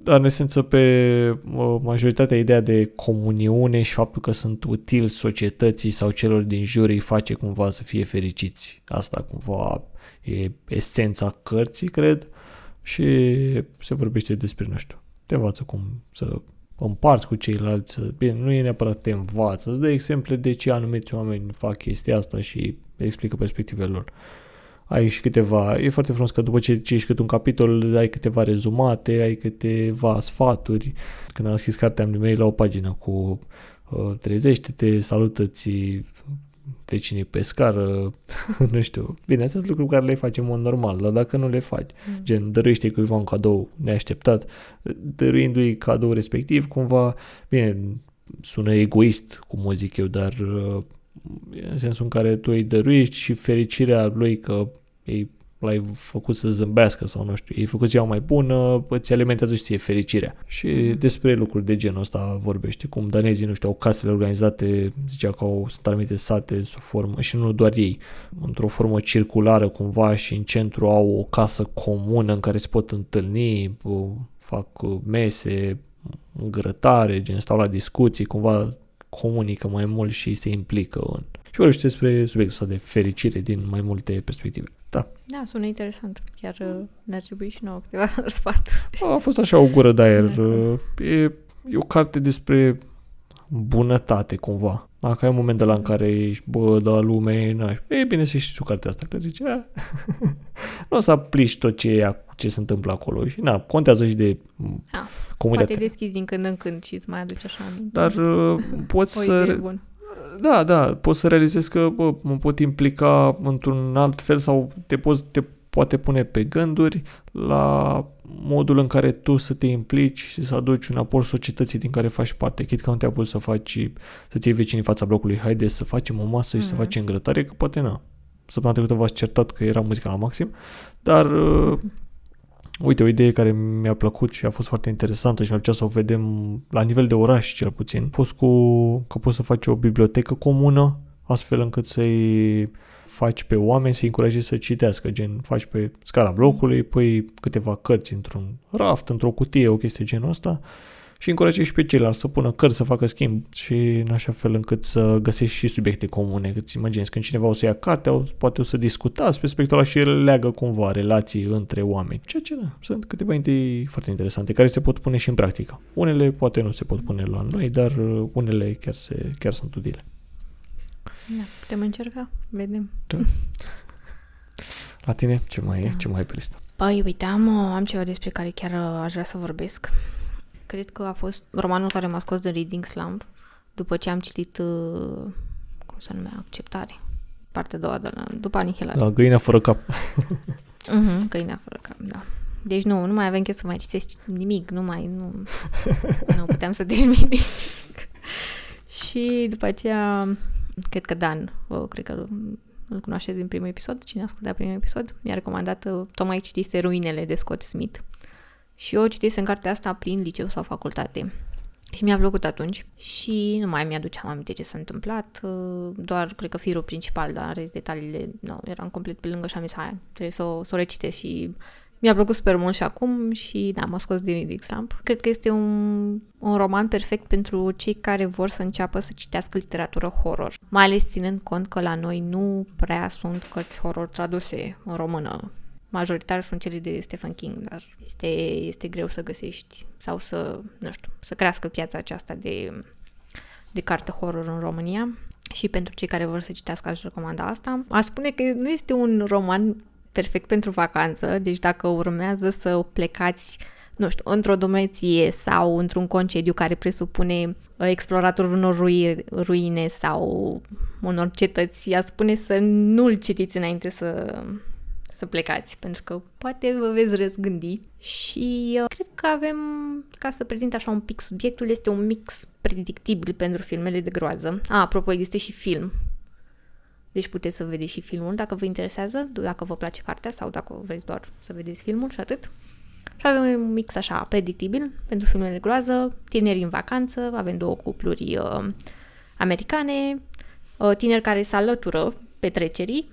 dar în esență pe majoritatea ideea de comuniune și faptul că sunt util societății sau celor din jur îi face cumva să fie fericiți. Asta cumva e esența cărții, cred, și se vorbește despre, nu știu, te învață cum să împarți cu ceilalți, bine, nu e neapărat te învață, îți dă exemple de ce anumiți oameni fac chestia asta și explică perspectivele lor ai și câteva, e foarte frumos că după ce citești câte un capitol ai câteva rezumate, ai câteva sfaturi. Când am scris cartea am la o pagină cu uh, trezește-te, salută-ți vecinii pe scară, *laughs* nu știu. Bine, astea sunt lucruri care le facem în mod normal, dar dacă nu le faci, mm. gen dăruiește cuiva un cadou neașteptat, dăruindu-i cadou respectiv, cumva, bine, sună egoist, cum o zic eu, dar uh, în sensul în care tu îi dăruiești și fericirea lui că ei l-ai făcut să zâmbească sau nu știu, ei făcut ziua mai bună, îți alimentează și ție fericirea. Și mhm. despre lucruri de genul ăsta vorbește, cum danezii, nu știu, au casele organizate, zicea că au, sunt anumite sate sub formă, și nu doar ei, într-o formă circulară cumva și în centru au o casă comună în care se pot întâlni, fac mese, grătare, gen stau la discuții, cumva comunică mai mult și se implică în... Și vorbește despre subiectul ăsta de fericire din mai multe perspective. Da. Da, sună interesant. Chiar uh, ne-ar trebui și nouă câteva *laughs* sfaturi. A fost așa o gură de aer. Da. Uh, e, e o carte despre bunătate, cumva. Dacă ai un moment de la în care ești, bă, da, lume, n e bine să știi tu cartea asta, că zice, *laughs* nu o să aplici tot ce, e, ce se întâmplă acolo și, na, contează și de da. comunitate. Poate deschizi din când în când și îți mai aduci așa aminte. Dar uh, poți să... Bun. Da, da, poți să realizezi că bă, mă pot implica într-un alt fel sau te, poți, te poate pune pe gânduri la modul în care tu să te implici și să aduci un aport societății din care faci parte. Chit că nu te-a pus să faci, să-ți iei vecinii în fața blocului, haide să facem o masă și mm-hmm. să mhm. facem grătare, că poate nu. Săptămâna trecută v-ați certat că era muzica la maxim, dar uh, uite, o idee care mi-a plăcut și a fost foarte interesantă și mi-a plăcea să o vedem la nivel de oraș cel puțin, a fost cu că poți să faci o bibliotecă comună astfel încât să-i faci pe oameni să-i încurajezi să citească, gen faci pe scara blocului, pui câteva cărți într-un raft, într-o cutie, o chestie genul ăsta și încurajezi și pe ceilalți să pună cărți, să facă schimb și în așa fel încât să găsești și subiecte comune. Că ți imaginezi, când cineva o să ia carte, poate o să discutați pe subiectul ăla și el leagă cumva relații între oameni. Ceea ce da, sunt câteva idei foarte interesante care se pot pune și în practică. Unele poate nu se pot pune la noi, dar unele chiar, se, chiar sunt utile. Da, putem încerca, vedem. Da. La tine, ce mai da. e? Ce mai e pe listă? Păi, uite, am, am ceva despre care chiar aș vrea să vorbesc. Cred că a fost romanul care m-a scos de Reading Slump după ce am citit, uh, cum se numea, Acceptare. Partea a doua de la, după Anihilare. La Găina fără cap. uh-huh, *laughs* Găina fără cap, da. Deci nu, nu mai avem chef să mai citesc nimic, nu mai, nu, nu puteam să *laughs* termin Și după aceea cred că Dan, o, cred că îl cunoaște din primul episod, cine a ascultat primul episod, mi-a recomandat, uh, tocmai citise Ruinele de Scott Smith. Și eu citisem cartea asta prin liceu sau facultate. Și mi-a plăcut atunci și nu mai mi-aduceam aminte ce s-a întâmplat, uh, doar cred că firul principal, dar rest detaliile, nu, eram complet pe lângă și am zis, hai, trebuie să o, să o recitesc și Mi-a plăcut super mult și acum și da, m-a scos din Ridic Slump. Cred că este un, un roman perfect pentru cei care vor să înceapă să citească literatură horror. Mai ales ținând cont că la noi nu prea sunt cărți horror traduse în română. Majoritar sunt cele de Stephen King, dar este, este greu să găsești sau să, nu știu, să crească piața aceasta de, de carte horror în România. Și pentru cei care vor să citească, aș recomanda asta. Aș spune că nu este un roman perfect pentru vacanță, deci dacă urmează să plecați nu știu, într-o domniție sau într-un concediu care presupune uh, exploratorul unor rui, ruine sau unor cetăți, a spune să nu-l citiți înainte să, să plecați, pentru că poate vă veți răzgândi. Și uh, cred că avem, ca să prezint așa un pic subiectul, este un mix predictibil pentru filmele de groază. A, apropo, există și film deci puteți să vedeți și filmul dacă vă interesează, dacă vă place cartea sau dacă vreți doar să vedeți filmul și atât. Și avem un mix așa predictibil pentru filmele de groază, tineri în vacanță, avem două cupluri uh, americane, uh, tineri care se alătură petrecerii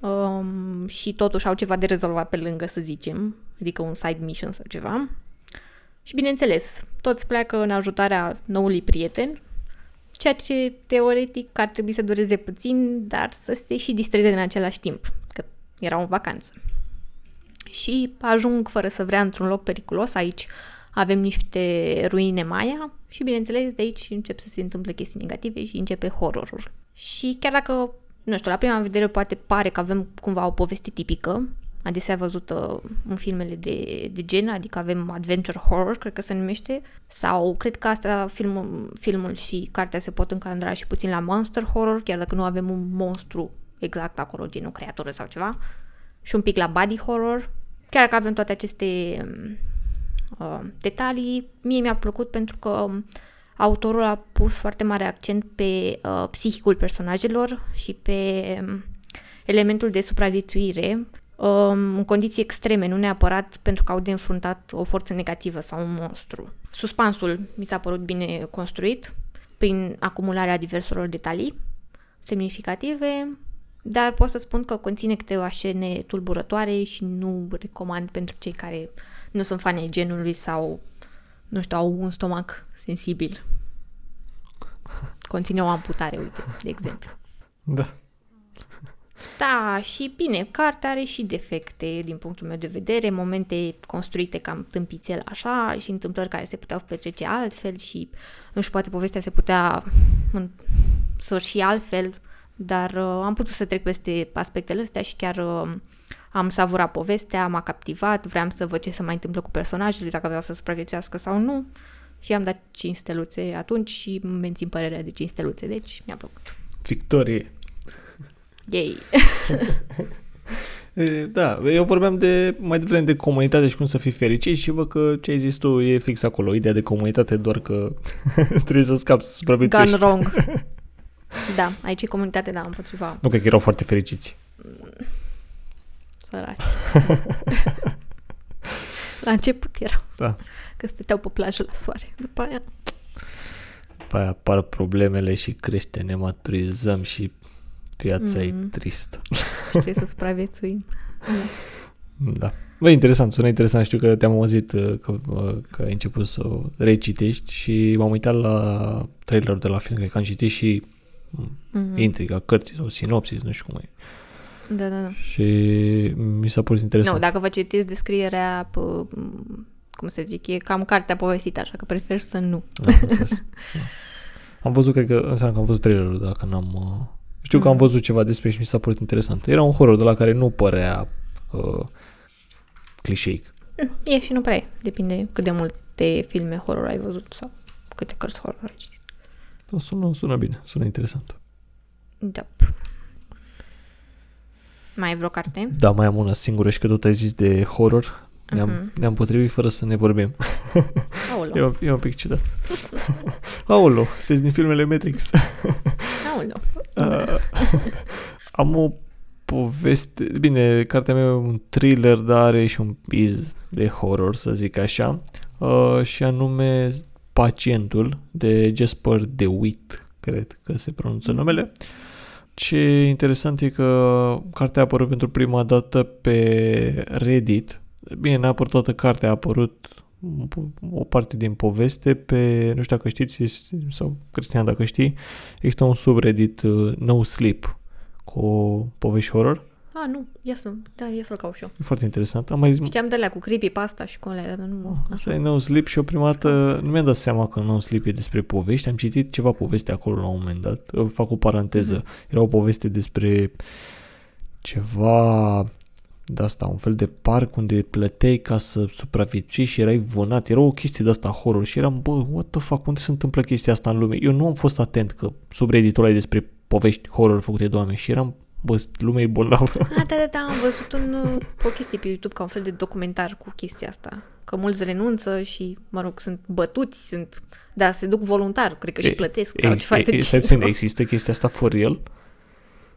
um, și totuși au ceva de rezolvat pe lângă, să zicem, adică un side mission sau ceva. Și bineînțeles, toți pleacă în ajutarea noului prieten, ceea ce teoretic ar trebui să dureze puțin, dar să se și distreze în același timp, că erau în vacanță. Și ajung fără să vrea într-un loc periculos, aici avem niște ruine Maya și bineînțeles de aici încep să se întâmple chestii negative și începe horrorul. Și chiar dacă, nu știu, la prima vedere poate pare că avem cumva o poveste tipică, adesea văzută în filmele de, de gen, adică avem adventure horror, cred că se numește, sau cred că asta filmul, filmul și cartea se pot încadra și puțin la monster horror, chiar dacă nu avem un monstru exact acolo, gen o creatură sau ceva, și un pic la body horror, chiar că avem toate aceste uh, detalii, mie mi-a plăcut pentru că autorul a pus foarte mare accent pe uh, psihicul personajelor și pe um, elementul de supraviețuire. um, în condiții extreme, nu neapărat pentru că au de înfruntat o forță negativă sau un monstru. Suspansul mi s-a părut bine construit prin acumularea diverselor detalii semnificative, dar pot să spun că conține câteva scene tulburătoare și nu recomand pentru cei care nu sunt fani ai genului sau, nu știu, au un stomac sensibil. Conține o amputare, uite, de exemplu. Da. Da, și bine, cartea are și defecte din punctul meu de vedere, momente construite cam tâmpițel așa și întâmplări care se puteau petrece altfel și, nu știu, poate povestea se putea sfârși altfel, dar uh, am putut să trec peste aspectele astea și chiar uh, am savurat povestea, m-a captivat, vreau să văd ce se mai întâmplă cu personajele, dacă vreau să supraviețuiască sau nu și am dat 5 steluțe atunci și mențin părerea de 5 steluțe, deci mi-a plăcut. Victorie! Yay! *laughs* da, eu vorbeam de mai devreme de comunitate și cum să fii fericit și văd că ce ai zis tu e fix acolo, ideea de comunitate, doar că *laughs* trebuie să scapi să supraviețuiești. Gone wrong. *laughs* da, aici e comunitate, da, împotriva. Nu cred că erau foarte fericiți. Săraci. la început erau. Da. Că stăteau pe plajă la soare. După aia... După aia apar problemele și crește, ne maturizăm și Viața mm. e tristă. Trebuie să supraviețuim. da. Bă, interesant, sună interesant. Știu că te-am auzit uh, că, uh, că ai început să o recitești și m-am uitat la trailerul de la film, cred că am citit și mm-hmm. intriga cărții sau sinopsis, nu știu cum e. Da, da, da. Și mi s-a părut interesant. Nu, dacă vă citiți descrierea, pe, cum să zic, e cam cartea povestită, așa că prefer să nu. Am, *laughs* da. am văzut, cred că înseamnă că am văzut trailerul, dacă n-am uh, știu că am văzut ceva despre și mi s-a părut interesant. Era un horror de la care nu părea uh, clișeic. Mm, e și nu prea e. Depinde cât de multe filme horror ai văzut sau câte cărți horror ai citit. Da, sună, sună bine, sună interesant. Da. Mai ai vreo carte? Da, mai am una singură și că tot ai zis de horror. Ne-am, uh-huh. ne-am potrivit fără să ne vorbim. Aolo. E, e un pic ciudat. Aolo, sunteți din filmele Matrix. Aolo. *laughs* Uh, am o poveste... Bine, cartea mea e un thriller, dar are și un piz de horror, să zic așa. Uh, și anume Pacientul de Jasper DeWitt, cred că se pronunță numele. Ce interesant e că cartea a apărut pentru prima dată pe Reddit Bine, n-a apărut toată cartea, a apărut o parte din poveste pe, nu știu dacă știți, sau Cristian dacă știi, există un subreddit uh, No Sleep cu povești horror. Ah, nu, ia să, da, ia să-l caut și eu. E foarte interesant. Am mai zis... Știam de la cu creepypasta și cu alea, dar nu... Ah, asta e No Sleep și o prima dată nu mi-am dat seama că No Sleep e despre povești. Am citit ceva poveste acolo la un moment dat. Fac o paranteză. Mm-hmm. Era o poveste despre ceva de asta, un fel de parc unde plăteai ca să supraviețui și erai vânat. Era o chestie de asta horror și eram, bă, what the fuck, unde se întâmplă chestia asta în lume? Eu nu am fost atent că subredditul ăla e despre povești horror făcute de oameni și eram, bă, lumea e bolnavă. Ah, *laughs* da, da, da, am văzut un, o chestie pe YouTube ca un fel de documentar cu chestia asta. Că mulți renunță și, mă rog, sunt bătuți, sunt, da, se duc voluntar, cred că și plătesc sau ceva de Există chestia asta for real?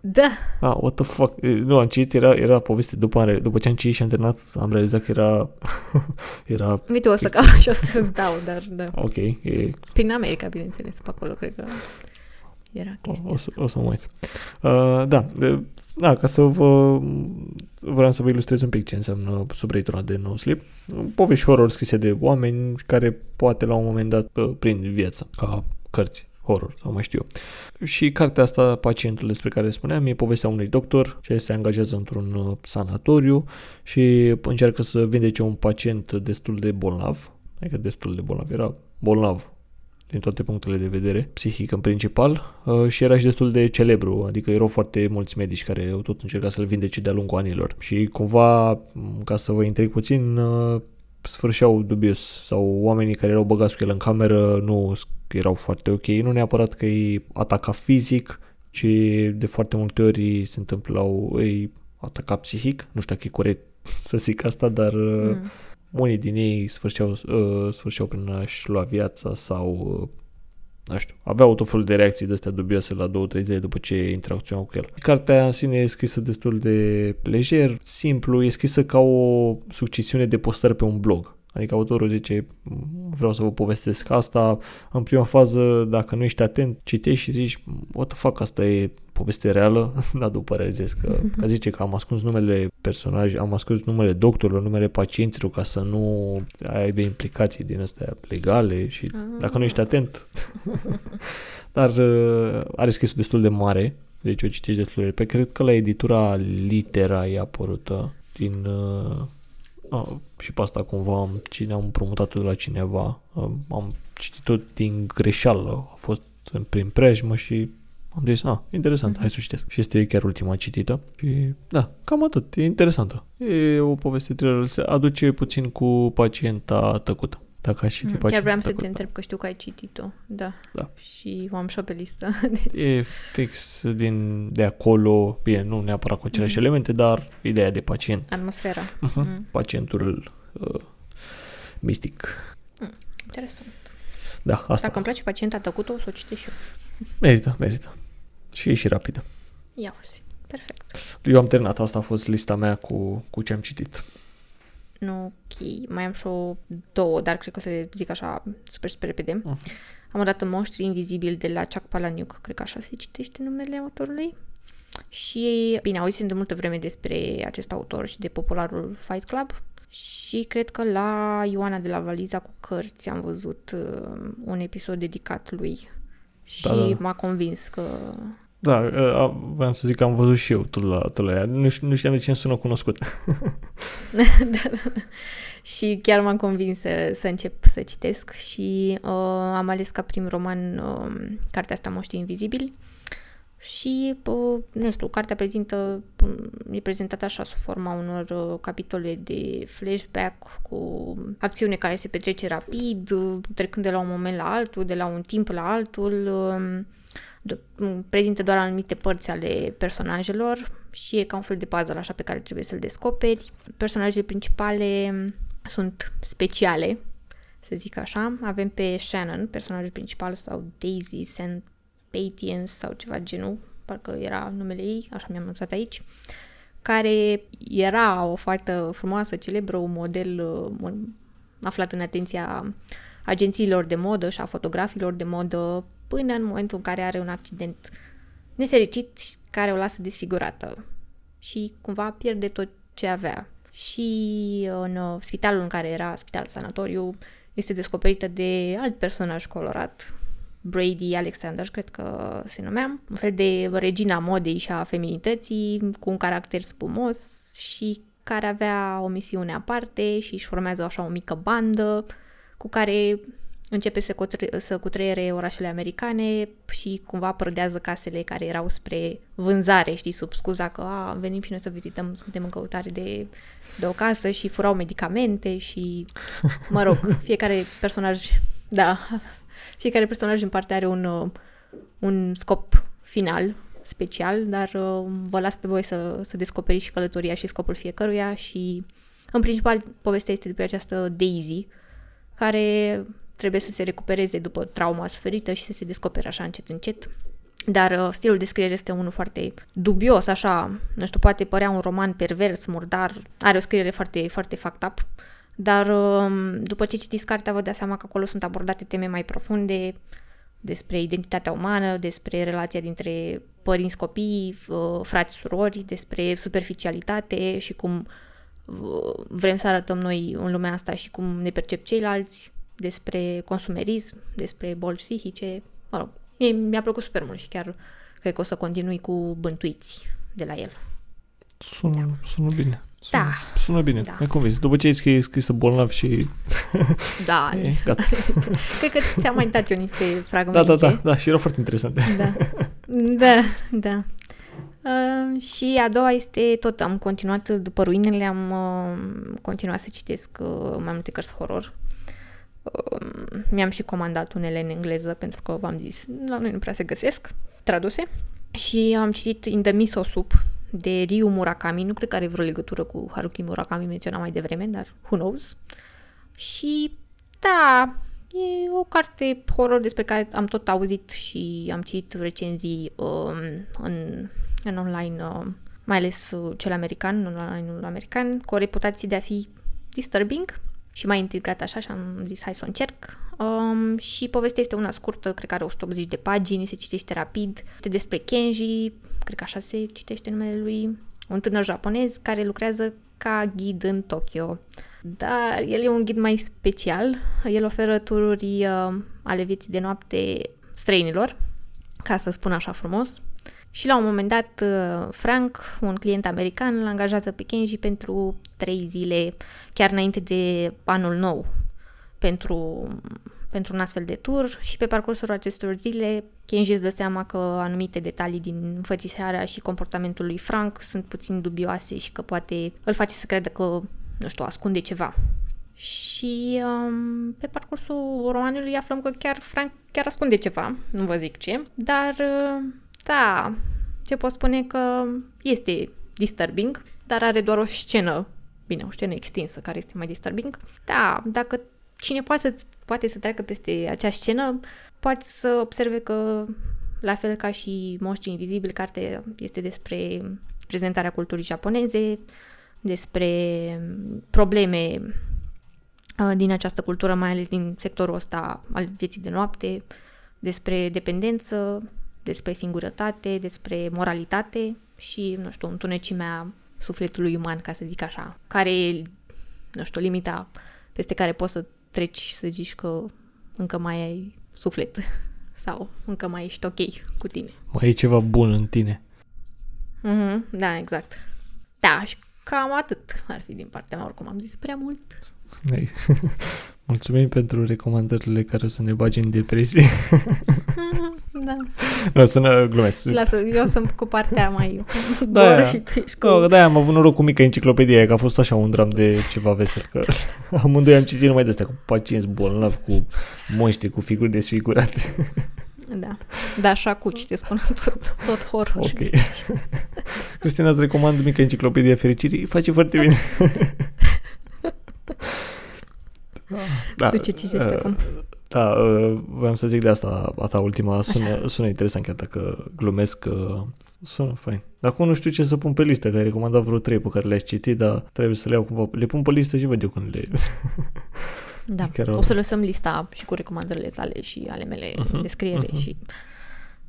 Da. Ah, what the fuck? Nu, am citit, era, era poveste după, după ce am citit și am terminat, am realizat că era... *laughs* era Uite, o să caut și o să-ți dau, dar da. Ok. E... Prin America, bineînțeles, pe acolo, cred că era chestia o, o, să, o să mă uit. Uh, da, de, da, ca să vă... Vreau să vă ilustrez un pic ce înseamnă subregitura de No Sleep. Povești horror scrise de oameni care poate la un moment dat prind viața ca cărți horror sau mai știu Și cartea asta, pacientul despre care spuneam, e povestea unui doctor ce se angajează într-un uh, sanatoriu și încearcă să vindece un pacient destul de bolnav, adică destul de bolnav, era bolnav din toate punctele de vedere, psihic în principal, uh, și era și destul de celebru, adică erau foarte mulți medici care au tot încercat să-l vindece de-a lungul anilor. Și cumva, ca să vă intrig puțin, uh, sfârșeau dubios sau oamenii care erau băgați cu el în cameră nu erau foarte ok, nu neapărat că îi ataca fizic, ci de foarte multe ori se întâmplau, îi ataca psihic, nu știu dacă e corect *laughs* să zic asta, dar mm. Uh, unii din ei sfârșeau, uh, sfârșeau prin a-și lua viața sau uh, nu știu, aveau tot felul de reacții de astea dubioase la două, trei zile după ce interacționau cu el. Cartea în sine e scrisă destul de lejer, simplu, e scrisă ca o succesiune de postări pe un blog. Adică autorul zice, vreau să vă povestesc asta, în prima fază, dacă nu ești atent, citești și zici, what the fuck, asta e poveste reală, *laughs* dar după realizez că, *laughs* că zice că am ascuns numele personaj, am ascuns numele doctorilor, numele pacienților ca să nu aibă implicații din astea legale și dacă nu ești atent. *laughs* dar uh, are scrisul destul de mare, deci o citești destul de pe Cred că la editura Litera e apărută din... Uh, uh, și pe asta cumva am, cine am promutat de la cineva, uh, am citit-o din greșeală, a fost prin preajmă și am zis, ah, interesant, uh-huh. hai să citesc. Și este chiar ultima citită. Și da, cam atât, e interesantă. E o poveste thriller, se aduce puțin cu pacienta tăcută. Dacă ai citit mm, Chiar vreau să te întreb că știu că ai citit-o, da. da. Și o am și pe listă. Deci... E fix din, de acolo, bine, nu neapărat cu aceleași mm. elemente, dar ideea de pacient. Atmosfera. Uh-huh. Mm. Pacientul uh, mistic. Mm, interesant. Da, asta. Dacă îmi place pacienta tăcută, o să o citesc și eu. Merită, merită. Și e și rapidă. Ia Perfect. Eu am terminat, asta a fost lista mea cu, cu ce am citit. Nu, ok. Mai am și o două, dar cred că o să le zic așa super, super repede. Uh-huh. Am o dată Monștri Invizibili de la Chuck Palahniuk, cred că așa se citește numele autorului. Și, bine, auzisem de multă vreme despre acest autor și de popularul Fight Club și cred că la Ioana de la Valiza cu cărți am văzut uh, un episod dedicat lui și da, da. m-a convins că... Da, uh, vreau să zic că am văzut și eu tot la, tot la ea. Nu, nu știam de ce îmi sună cunoscut. da, da, da. Și chiar m-am convins să, să încep să citesc și uh, am ales ca prim roman uh, cartea asta Moștii Invizibili și, nu știu, cartea prezintă, e prezentată așa sub forma unor uh, capitole de flashback cu acțiune care se petrece rapid, trecând de la un moment la altul, de la un timp la altul, um, prezintă doar anumite părți ale personajelor și e ca un fel de puzzle așa pe care trebuie să-l descoperi. Personajele principale sunt speciale, să zic așa. Avem pe Shannon, personajul principal, sau Daisy St. Patience sau ceva genul, parcă era numele ei, așa mi-am notat aici, care era o foarte frumoasă, celebră, un model uh, aflat în atenția agențiilor de modă și a fotografilor de modă până în momentul în care are un accident nefericit care o lasă desfigurată și cumva pierde tot ce avea. și în uh, spitalul în care era, spital sanatoriu, este descoperită de alt personaj colorat, Brady Alexander, cred că se numea, un fel de regina modei și a feminității, cu un caracter spumos și care avea o misiune aparte și își formează așa o mică bandă cu care începe să, cutre- să cutreiere orașele americane și cumva prădează casele care erau spre vânzare, știi, sub scuza că a, venim și noi să vizităm, suntem în căutare de, de o casă și furau medicamente și, mă rog, *laughs* fiecare personaj, da, fiecare personaj în parte are un, uh, un scop final special, dar uh, vă las pe voi să, să descoperiți și călătoria și scopul fiecăruia și, în principal, povestea este despre această Daisy, care trebuie să se recupereze după trauma suferită și să se descopere așa încet încet. Dar uh, stilul de scriere este unul foarte dubios, așa, nu știu, poate părea un roman pervers, murdar, are o scriere foarte, foarte fucked up, dar uh, după ce citiți cartea vă dați seama că acolo sunt abordate teme mai profunde despre identitatea umană, despre relația dintre părinți copii, uh, frați surori, despre superficialitate și cum uh, vrem să arătăm noi în lumea asta și cum ne percep ceilalți, despre consumerism, despre boli psihice. Mă rog, mie mi-a plăcut super mult și chiar cred că o să continui cu bântuiți de la el. Sună, da. sună bine. Sună, Da. Sună bine. Da. Mai convins. După ce ai scris, scris bolnav și... *laughs* Da, *laughs* E, gata. *laughs* cred că ți-am mai dat eu niște Da, fragmente. da, da, da, și erau foarte interesante. Da, da, da. Uh, și a doua este tot, am continuat după ruinele, am uh, continuat să citesc uh, mai multe cărți horror. Uh, mi-am și comandat unele în engleză pentru că v-am zis, la noi nu prea se găsesc, traduse. Și am citit In the Miso Soup de Ryu Murakami, nu cred că are vreo legătură cu Haruki Murakami menționat mai devreme, dar who knows. Și da, e o carte horror despre care am tot auzit și am citit recenzii um, în, în online, uh, mai ales uh, cel american, în online american, cu o reputație de a fi disturbing și mai integrat așa și am zis hai să o încerc. Um, și povestea este una scurtă, cred că are 180 de pagini, se citește rapid. Este despre Kenji, cred că așa se citește numele lui, un tânăr japonez care lucrează ca ghid în Tokyo. Dar el e un ghid mai special. El oferă tururi uh, ale vieții de noapte străinilor, ca să spun așa frumos. Și la un moment dat, uh, Frank, un client american, îl angajează pe Kenji pentru trei zile, chiar înainte de anul nou, pentru, pentru un astfel de tur și pe parcursul acestor zile Kenji îți dă seama că anumite detalii din înfățișarea și comportamentul lui Frank sunt puțin dubioase și că poate îl face să creadă că, nu știu, ascunde ceva. Și um, pe parcursul romanului aflăm că chiar Frank chiar ascunde ceva, nu vă zic ce, dar uh, da, ce pot spune că este disturbing, dar are doar o scenă, bine, o scenă extinsă care este mai disturbing. Da, dacă cine poate să, poate să treacă peste acea scenă, poate să observe că, la fel ca și Moștii Invizibili, cartea este despre prezentarea culturii japoneze, despre probleme uh, din această cultură, mai ales din sectorul ăsta al vieții de noapte, despre dependență, despre singurătate, despre moralitate și, nu știu, întunecimea sufletului uman, ca să zic așa, care e, nu știu, limita peste care poți să treci să zici că încă mai ai suflet *laughs* sau încă mai ești ok cu tine. Mai e ceva bun în tine. Mhm, da, exact. Da, și cam atât ar fi din partea mea, oricum am zis prea mult. *laughs* Ei. Mulțumim pentru recomandările care o să ne bage în depresie. *laughs* Da. Nu, sună glumesc. Lasă, eu sunt cu partea mai Da, goră da. și tu ești cu... Da, da, am avut noroc cu mica enciclopedie aia, că a fost așa un dram de ceva vesel, că *laughs* amândoi am citit numai de astea, cu pacienți bolnavi, cu monștri, cu figuri desfigurate. Da. Da, așa cu citesc un *laughs* tot, tot horror. Ok. Cristina îți recomand mica enciclopedie a fericirii, face foarte bine. Da, Tu ce citești uh, acum? Da, uh, voiam să zic de asta, a ta ultima, sună, sună interesant chiar dacă glumesc, uh, sună fain. Dar acum nu știu ce să pun pe listă, că ai recomandat vreo trei pe care le-ai citit, dar trebuie să le iau cumva, le pun pe listă și văd eu când le... *laughs* Da. *laughs* chiar o- O să lăsăm lista și cu recomandările tale și ale mele Mhm, în descriere mhm. și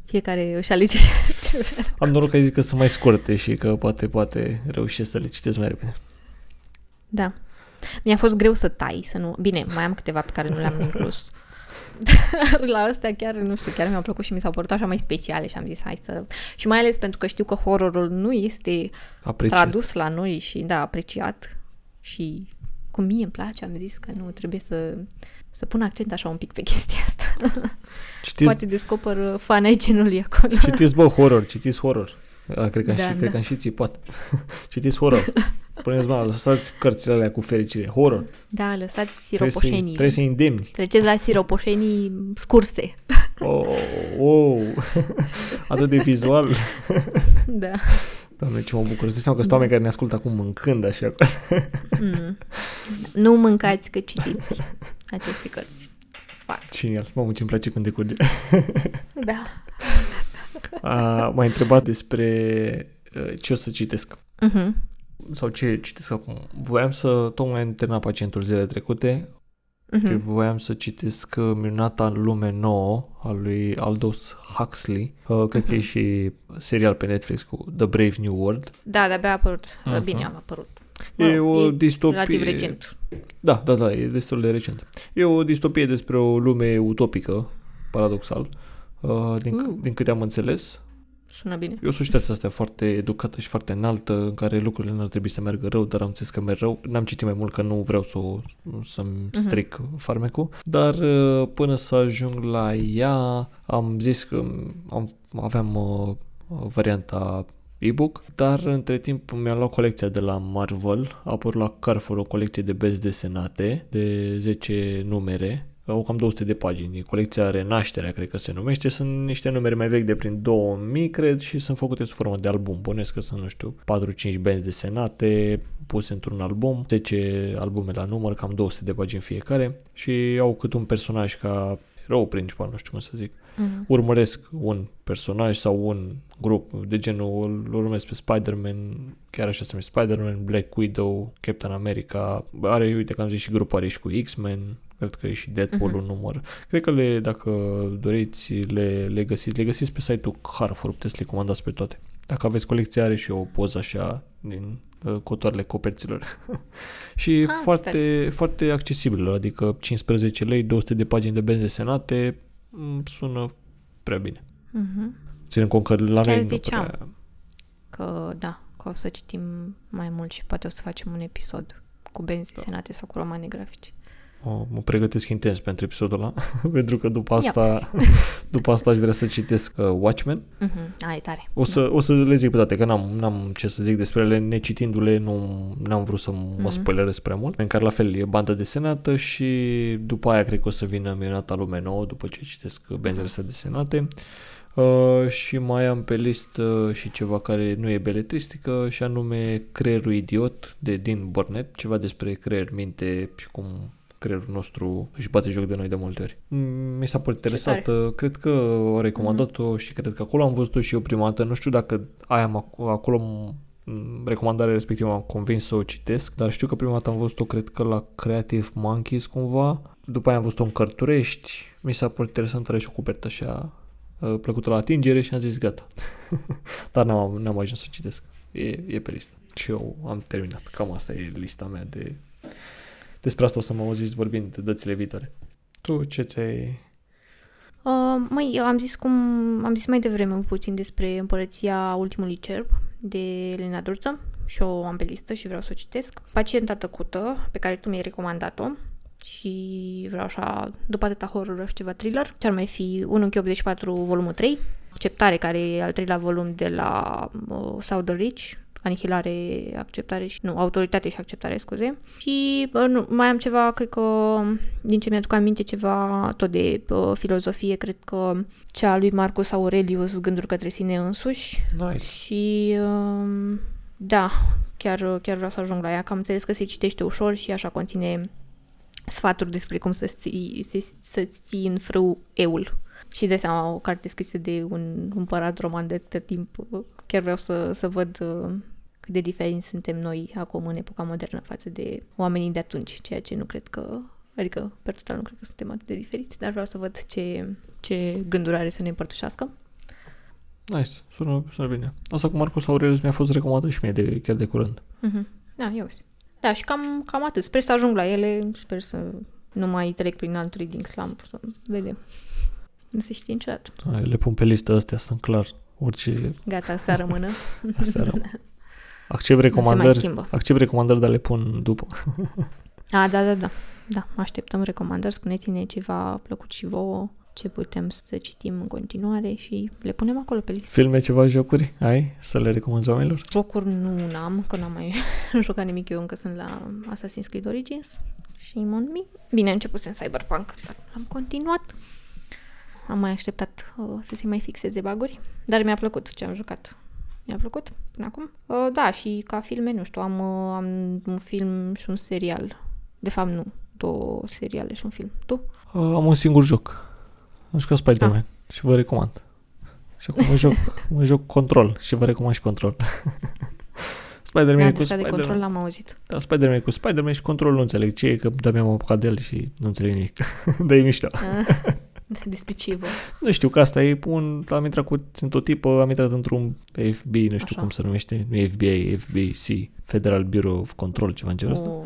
fiecare își alege *laughs* ce vrea. Am noroc că ai zis că sunt mai scurte și că poate, poate reușesc să le citesc mai repede. Da. Mi-a fost greu să tai, să nu... Bine, mai am câteva pe care nu le-am inclus. Dar *laughs* la astea chiar, nu știu, chiar mi-au plăcut și mi s-au părut așa mai speciale și am zis, hai să... Și mai ales pentru că știu că horrorul nu este Apreciat. tradus la noi și, da, apreciat. Și cum mie îmi place, am zis că nu, trebuie să, să pun accent așa un pic pe chestia asta. Citiți, Poate descoper fan ai genului acolo. citiți, bă, horror, citiți horror. A, cred că, am Da, și, da. cred că am și țipat. *laughs* citiți horror. Puneți mă, lăsați cărțile alea cu fericire. Horror. Da, lăsați Trebuie să, siropoșenii. trebuie să îndemni. Treceți la siropoșenii scurse. *laughs* Oh, oh, *laughs* atât de vizual. Da. Doamne, ce mă bucur. Să seama că sunt oameni care ne ascultă acum mâncând așa. Mm. Nu mâncați că citiți aceste cărți. Sfat. Genial. Mamă, ce-mi place când decurge. Da. A, m-ai întrebat despre uh, ce o să citesc. Uh-huh. Sau ce citesc acum. Voiam să, tocmai am terminat pacientul zilele trecute Uh-huh. și voiam să citesc uh, Minunata lume nouă al lui Aldous Huxley. Uh, cred că e și serial pe Netflix cu The Brave New World. Da, de-abia a apărut. Uh-huh. Mhm. Bine, a apărut. E Mă, o e distopie. Relativ recent. Da, da, da, e destul de recent. E o distopie despre o lume utopică, paradoxal, uh, din, Uh. din câte am înțeles. Sună bine. E o societate asta foarte educată și foarte înaltă, în care lucrurile nu ar trebui să meargă rău, dar am înțeles că merg rău. N-am citit mai mult că nu vreau să o, să-mi Mhm. stric farmecul, dar uh, până să ajung la ea, am zis că am, aveam uh, varianta e-book, dar între timp mi-am luat colecția de la Marvel, a apărut la Carrefour o colecție de benzi desenate de 10 numere, au cam 200 de pagini. Colecția Renașterea, cred că se numește. Sunt niște numere mai vechi de prin 2000, cred, și sunt făcute sub formă de album. Bănesc că sunt, nu știu, 4-5 benzi desenate, puse într-un album, 10 albume la număr, cam 200 de pagini fiecare și au cât un personaj ca erou principal, nu știu cum să zic Uh-huh. urmăresc un personaj sau un grup de genul, îl urmesc pe Spider-Man, chiar așa se numește Spider-Man, Black Widow, Captain America, are, uite că am zis și grupare și cu X-Men, cred că e și Deadpool Mhm. un număr. Cred că le, dacă doriți, le, le găsiți. Le găsiți pe site-ul Carrefour, puteți să le comandați pe toate. Dacă aveți colecția, are și o poză așa din uh, cotoarele coperților. *laughs* și Ah, ce foarte, foarte accesibil, adică 15 lei, 200 de pagini de benzi desenate, mm, sună prea bine. Uh-huh. Ținând cont că la Chiar noi nu ziceam. prea... Că, da, că o să citim mai mult și poate o să facem un episod cu benzi desenate sau cu romane grafice. O, mă pregătesc intens pentru episodul ăla, *laughs* pentru că după asta, Iaps. *laughs* după asta aș vrea să citesc uh, Watchmen. Uh-huh. A, e tare. O să, o să le zic pe toate, că n-am, n-am ce să zic despre ele, necitindu-le, nu n-am vrut să mă Mhm. spoilerez prea mult. În care la fel e bandă desenată și după aia cred că o să vină Minunata Lume Nouă, după ce citesc benzile astea desenate. Uh, și mai am pe listă și ceva care nu e beletristică și anume Creierul Idiot de Dean Burnett, ceva despre creier, minte și cum creierul nostru își bate joc de noi de multe ori. Mm, Mi s-a părut interesată, cred că o recomandat-o și cred că acolo am văzut-o și eu prima dată. Nu știu dacă aia am ac- acolo m- recomandarea respectivă m-am convins să o citesc, dar știu că prima dată am văzut-o, cred că la Creative Monkeys cumva. După aia am văzut-o în Cărturești. Mi s-a părut interesant, are și o copertă așa uh, plăcută la atingere și am zis gata. *laughs* dar n-am, n-am ajuns să citesc. E, e pe listă. Și eu am terminat. Cam asta e lista mea de... Despre asta o să mă auziți vorbind de dățile viitoare. Tu ce ți-ai... Uh, măi, eu am zis cum am zis mai devreme un puțin despre Împărăția Ultimului Cerb de Elena Durță și o am pe listă și vreau să o citesc. Pacienta tăcută, pe care tu mi-ai recomandat-o și vreau așa, după atâta horror, vreau și ceva thriller. Ce ar mai fi 1 închi 84 volumul 3, Acceptare, care e al treilea volum de la uh, Southern Reach, Anihilare, acceptare și... Nu, autoritate și acceptare, scuze. Și uh, nu, mai am ceva, cred că, din ce mi-aduc aminte, ceva tot de uh, filozofie, cred că cea a lui Marcus Aurelius, Gânduri către sine însuși. Nice. Și uh, da, chiar, chiar vreau să ajung la ea, că am înțeles că se citește ușor și așa conține sfaturi despre cum să-ți ții, să, să-ți ții în frâu eul. Și de seama, o carte scrisă de un împărat roman de atât timp. Chiar vreau să, să văd uh, cât de diferiți suntem noi acum în epoca modernă față de oamenii de atunci, ceea ce nu cred că, adică, per total nu cred că suntem atât de diferiți, dar vreau să văd ce, ce gânduri are să ne împărtășească. Nice. Sună, sună bine. Asta cu Marcus Aurelius mi-a fost recomandat și mie de, chiar de curând. Mhm. Da, eu Da, și cam, cam atât. Sper să ajung la ele, sper să nu mai trec prin alt reading slump, să vedem. Nu se știe niciodată. Hai, Le pun pe listă astea, sunt clar. Orice Gata, să rămână. *laughs* astea rău. Accept recomandări, schimbă. accept recomandări, dar le pun după. *laughs* A, da, da, da. Da, așteptăm recomandări. Spuneți-ne ce v-a plăcut și vouă, ce putem să citim în continuare și le punem acolo pe listă. Filme, ceva jocuri? Ai să le recomanzi oamenilor? Jocuri nu n-am, că n-am mai *laughs* jucat nimic. Eu încă sunt la Assassin's Creed Origins și Monmi. Bine, a început în Cyberpunk, dar am continuat. Am mai așteptat uh, să se mai fixeze baguri, dar mi-a plăcut ce am jucat. Mi-a plăcut până acum. Uh, da, și ca filme, nu știu, am, uh, am un film și un serial. De fapt, nu. Două seriale și un film. Tu? Uh, am un singur joc. Am jucat Spider-Man Ah. și vă recomand. Și acum mă joc, *laughs* mă joc Control și vă recomand și Control. *laughs* Spider-Man Da, e cu de control Spider-Man. l-am auzit. Da, Spider-Man e cu Spider-Man și Control nu înțeleg ce e, că de-abia m-am apucat de el și nu înțeleg nimic. *laughs* Dar e mișto. *laughs* Ah, Despre ce e vorba. Nu știu, că asta e un... Am intrat cu... Sunt o tipă, am intrat într-un FBI, nu știu Așa. cum se numește, nu e FBI, FBC, Federal Bureau of Control, ceva în genul ăsta. O, o,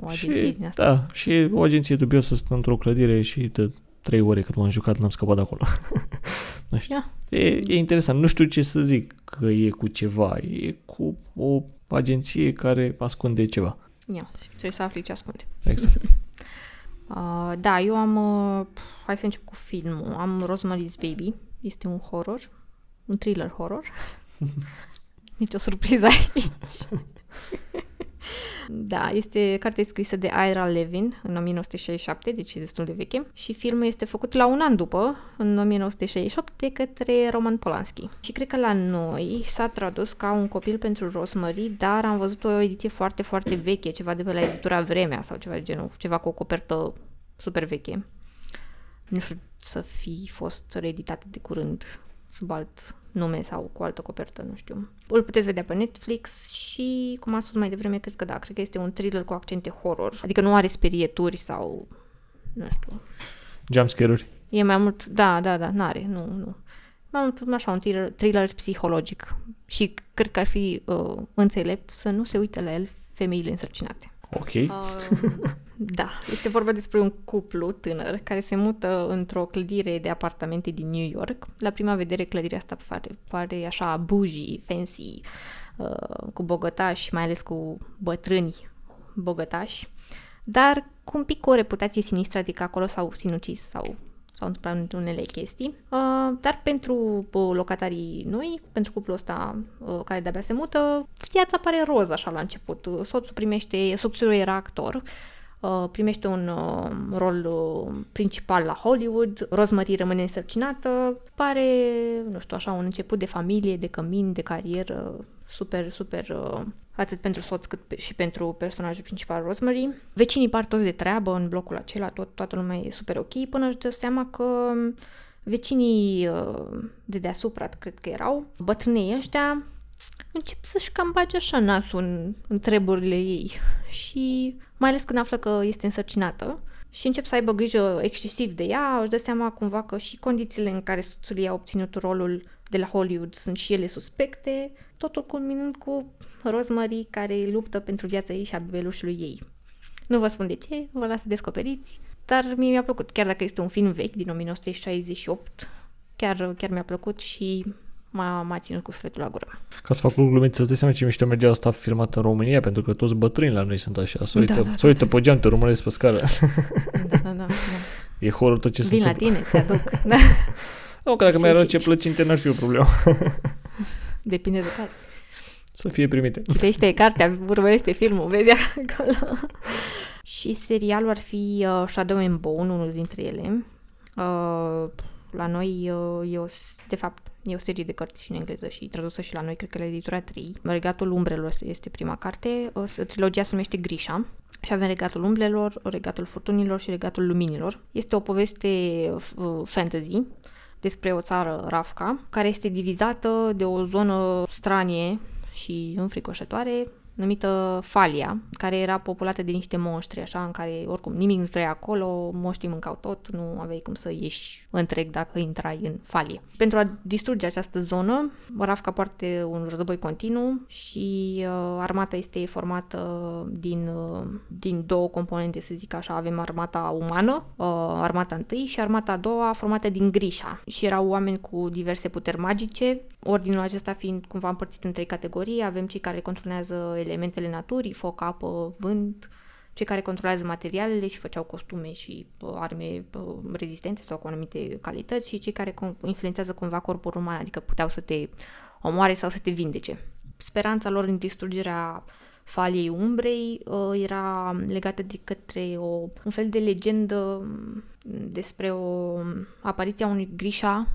o agenție și, din asta. Da, și e o agenție dubioasă, sunt într-o clădire și de trei ore cât m-am jucat n-am scăpat de acolo. *laughs* nu știu. Ia. E, e interesant, nu știu ce să zic că e cu ceva, e cu o agenție care ascunde ceva. Ia, trebuie să afli ce ascunde. Exact. *laughs* Uh, da, eu am... Uh, hai să încep cu filmul. Am Rosemary's Baby. Este un horror. Un thriller horror. *laughs* Nici o surpriză aici. *laughs* da, este carte scrisă de Ira Levin în 1967, deci e destul de veche. Și filmul este făcut la un an după, în 1968, de către Roman Polanski. Și cred că la noi s-a tradus ca un copil pentru Rosemary, dar am văzut o ediție foarte, foarte veche, ceva de pe la editura Vremea sau ceva de genul, ceva cu o copertă super veche. Nu știu să fi fost reeditate de curând sub alt nume sau cu altă copertă, nu știu. Îl puteți vedea pe Netflix și, cum am spus mai devreme, cred că da, cred că este un thriller cu accente horror. Adică nu are sperieturi sau, nu știu, Jumpscare-uri. E mai mult, da, da, da, n-are, nu, nu. Mai mult așa un thriller, thriller psihologic și cred că ar fi uh, înțelept să nu se uite la el femeile însărcinate. Ok. Uh, *laughs* da, este vorba despre un cuplu tânăr care se mută într-o clădire de apartamente din New York. La prima vedere, clădirea asta pare, pare așa bougie, fancy, uh, cu bogătași, mai ales cu bătrâni bogătași, dar cu un pic cu o reputație sinistră, adică acolo s-au sinucis sau s-au întâmplat unele chestii. Uh, dar pentru uh, locatarii noi, pentru cuplul ăsta uh, care de-abia se mută, viața pare roz așa la început. Uh, Soțul primește, soțul era actor, uh, primește un uh, rol uh, principal la Hollywood, Rosemary rămâne însărcinată, pare, nu știu, așa, un început de familie, de cămin, de carieră, super, super, uh, atât pentru soț cât pe, și pentru personajul principal Rosemary. Vecinii par toți de treabă în blocul acela, tot, toată lumea e super ok, până își dă seama că vecinii uh, de deasupra, cred că erau, bătrânei ăștia, încep să-și cam bage așa nasul în, în treburile ei *laughs* și mai ales când află că este însărcinată și încep să aibă grijă excesiv de ea, își dă seama cumva că și condițiile în care soțul ei a obținut rolul de la Hollywood sunt și ele suspecte, totul culminând cu Rosemary care luptă pentru viața ei și a bebelușului ei. Nu vă spun de ce, vă las să descoperiți, dar mie mi-a plăcut, chiar dacă este un film vechi din 1968, chiar, chiar mi-a plăcut și m-a, m-a ținut cu sufletul la gură. Ca să fac o glumiță, să-ți dai seama ce mișto mergea asta filmat în România, pentru că toți bătrâni la noi sunt așa. Să uită, Da, da, să uită pe geam, te urmăresc pe scară. Da, da, da. da. *laughs* E horror tot ce se Vin la întâmplă. tine, ți-aduc. *laughs* Da. Nu, că dacă Și mi-ar și- aduce plăcinte, n-ar fi o problemă. Depinde de care. Să fie primite. Citește cartea, urmărește filmul, vezi *laughs* acolo. și serialul ar fi uh, Shadow and Bone, unul dintre ele. Uh, la noi uh, e o, s- de fapt, e o serie de cărți și în engleză și tradusă și la noi, cred că la editura 3. Regatul Umbrelor este prima carte. Uh, s- trilogia se numește Grisha. Și avem Regatul Umbrelor, Regatul Furtunilor și Regatul Luminilor. Este o poveste uh, fantasy despre o țară, Ravka, care este divizată de o zonă stranie și înfricoșătoare numită Falia, care era populată de niște monștri, așa, în care oricum nimic nu trăia acolo, monștrii mâncau tot, nu aveai cum să ieși întreg dacă intrai în Falie. Pentru a distruge această zonă, Ravka poartă un război continuu și uh, armata este formată din, uh, din două componente, să zic așa. Avem armata umană, uh, armata întâi și armata a doua formată din Grisha. Și erau oameni cu diverse puteri magice, ordinul acesta fiind cumva împărțit în trei categorii. Avem cei care controlează elementele naturii, foc, apă, vânt, cei care controlează materialele și făceau costume și uh, arme uh, rezistente sau cu anumite calități și cei care influențează cumva corpul uman, adică puteau să te omoare sau să te vindece. Speranța lor în distrugerea faliei umbrei uh, era legată de către o, un fel de legendă despre o apariția unui grișa,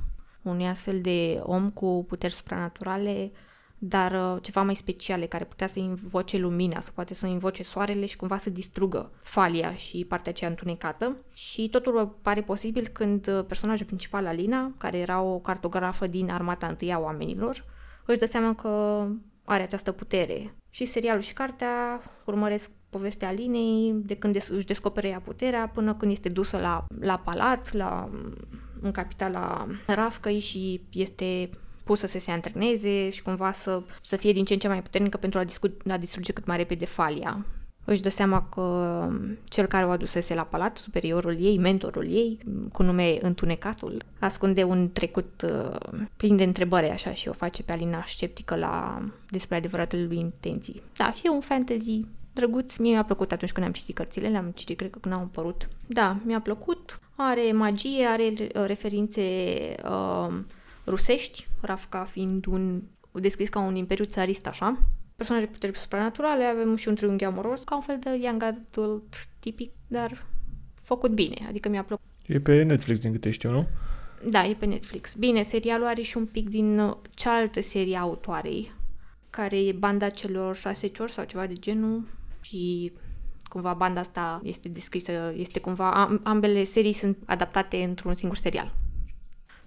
unui astfel de om cu puteri supranaturale dar uh, ceva mai speciale, care putea să invoce lumina, să poate să invoce soarele și cumva să distrugă falia și partea aceea întunecată. Și totul pare posibil când uh, personajul principal, Alina, care era o cartografă din armata întâi a oamenilor, își dă seama că are această putere. Și serialul și cartea urmăresc povestea Alinei de când își descopere ea puterea până când este dusă la, la palat, la, în capitala Rafcăi și este pusă să se antreneze și cumva să, să fie din ce în ce mai puternică pentru a, discu- a distruge cât mai repede falia. Își dă seama că cel care o adusese la palat, superiorul ei, mentorul ei, cu nume Întunecatul, ascunde un trecut uh, plin de întrebări așa și o face pe Alina sceptică la despre adevăratele lui intenții. Da, și e un fantasy drăguț. Mie mi-a plăcut atunci când am citit cărțile, le-am citit, cred că când au apărut. Da, mi-a plăcut. Are magie, are referințe uh, rusești, Rafka fiind un descris ca un imperiu țarist, așa. Personaje cu puteri supranaturale, avem și un triunghi amoros, ca un fel de young adult tipic, dar făcut bine, adică mi-a plăcut. E pe Netflix, din câte știu, nu? Da, e pe Netflix. Bine, serialul are și un pic din uh, cealaltă serie autoarei, care e banda celor șase ciori sau ceva de genul și cumva banda asta este descrisă, este cumva, ambele serii sunt adaptate într-un singur serial.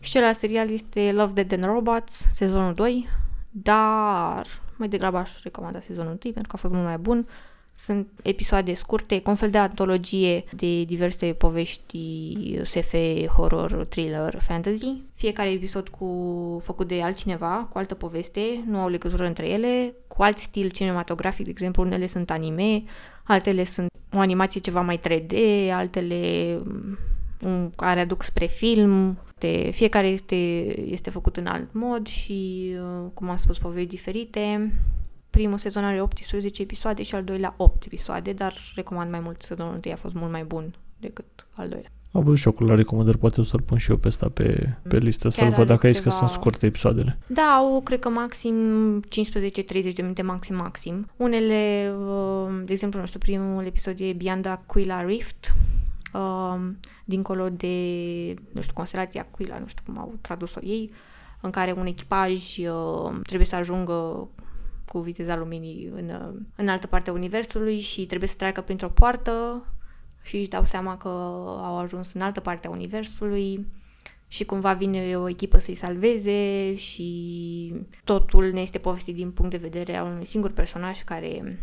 Și celălalt serial este Love, Dead and Robots, sezonul 2, dar mai degrabă aș recomanda sezonul 1 pentru că a fost mult mai bun. Sunt episoade scurte, cu un fel de antologie de diverse povești SF, horror, thriller, fantasy. Fiecare episod cu făcut de altcineva, cu altă poveste, nu au legătură între ele, cu alt stil cinematografic, de exemplu, unele sunt anime, altele sunt o animație ceva mai 3D, altele um, care aduc spre film, de, fiecare este, este făcut în alt mod și, uh, cum am spus, povești diferite. Primul sezon are 18 episoade și al doilea 8 episoade, dar recomand mai mult sezonul întâi, a fost mult mai bun decât al doilea. Am văzut și eu la recomandări, poate o să-l pun și eu pe asta pe, pe mm. listă, să-l văd dacă ai zis că sunt scurte episoadele. Da, au, cred că maxim 15-30 de minute, maxim, maxim. Unele, uh, de exemplu, nu știu, primul episod e Beyond Aquila Rift, uh, dincolo de, nu știu, constelația Aquila, nu știu cum au tradus-o ei, în care un echipaj uh, trebuie să ajungă cu viteza luminii în, uh, în altă parte a Universului și trebuie să treacă printr-o poartă și își dau seama că au ajuns în altă parte a Universului și cumva vine o echipă să-i salveze și totul ne este povestit din punct de vedere al unui singur personaj care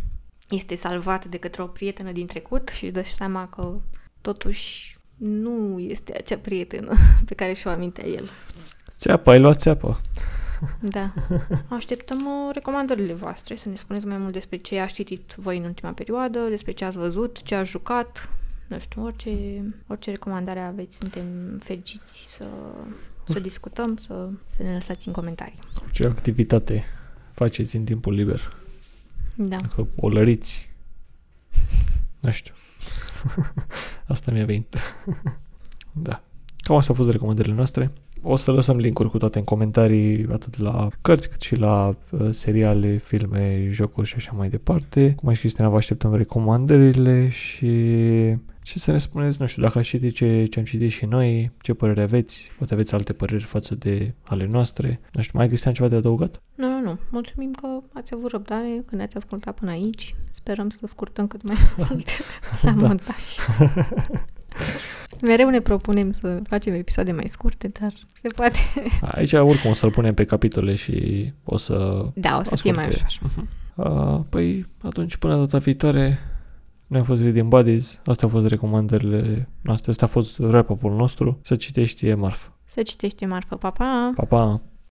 este salvat de către o prietenă din trecut și își dă seama că totuși nu este acea prietenă pe care și-o amintea el. Țeapă, ai luat țeapă. Da. Așteptăm uh, recomandările voastre, să ne spuneți mai mult despre ce ați citit voi în ultima perioadă, despre ce ați văzut, ce ați jucat, nu știu, orice, orice recomandare aveți, suntem fericiți să, să discutăm, să, să ne lăsați în comentarii. Ce activitate faceți în timpul liber? Da. Dacă o lăriți, nu știu. *laughs* Asta mi-a venit. *laughs* da. Cam astea au fost recomandările noastre. O să lăsăm linkuri cu toate în comentarii, atât la cărți cât și la uh, seriale, filme, jocuri și așa mai departe. Cum ai Cristina, vă așteptăm recomandările și ce să ne spuneți, nu știu, dacă ați citit ce, ce am citit și noi, ce păreri aveți, poate aveți alte păreri față de ale noastre. Nu știu, mai Cristian ceva de adăugat? Nu, nu, nu. Mulțumim că ați avut răbdare când ați ascultat până aici. Sperăm să scurtăm cât mai *laughs* mult la da. montaj. Mereu ne propunem să facem episoade mai scurte, dar se poate. Aici oricum o să-l punem pe capitole și o să... Da, o să fie mai ușor. Mhm. Uh, păi, atunci, până data viitoare, noi am fost Reading Buddies, astea au fost recomandările noastre, asta a fost wrap-up-ul nostru, să citești e marfă. Să citești e marfă, pa, pa! Pa, pa!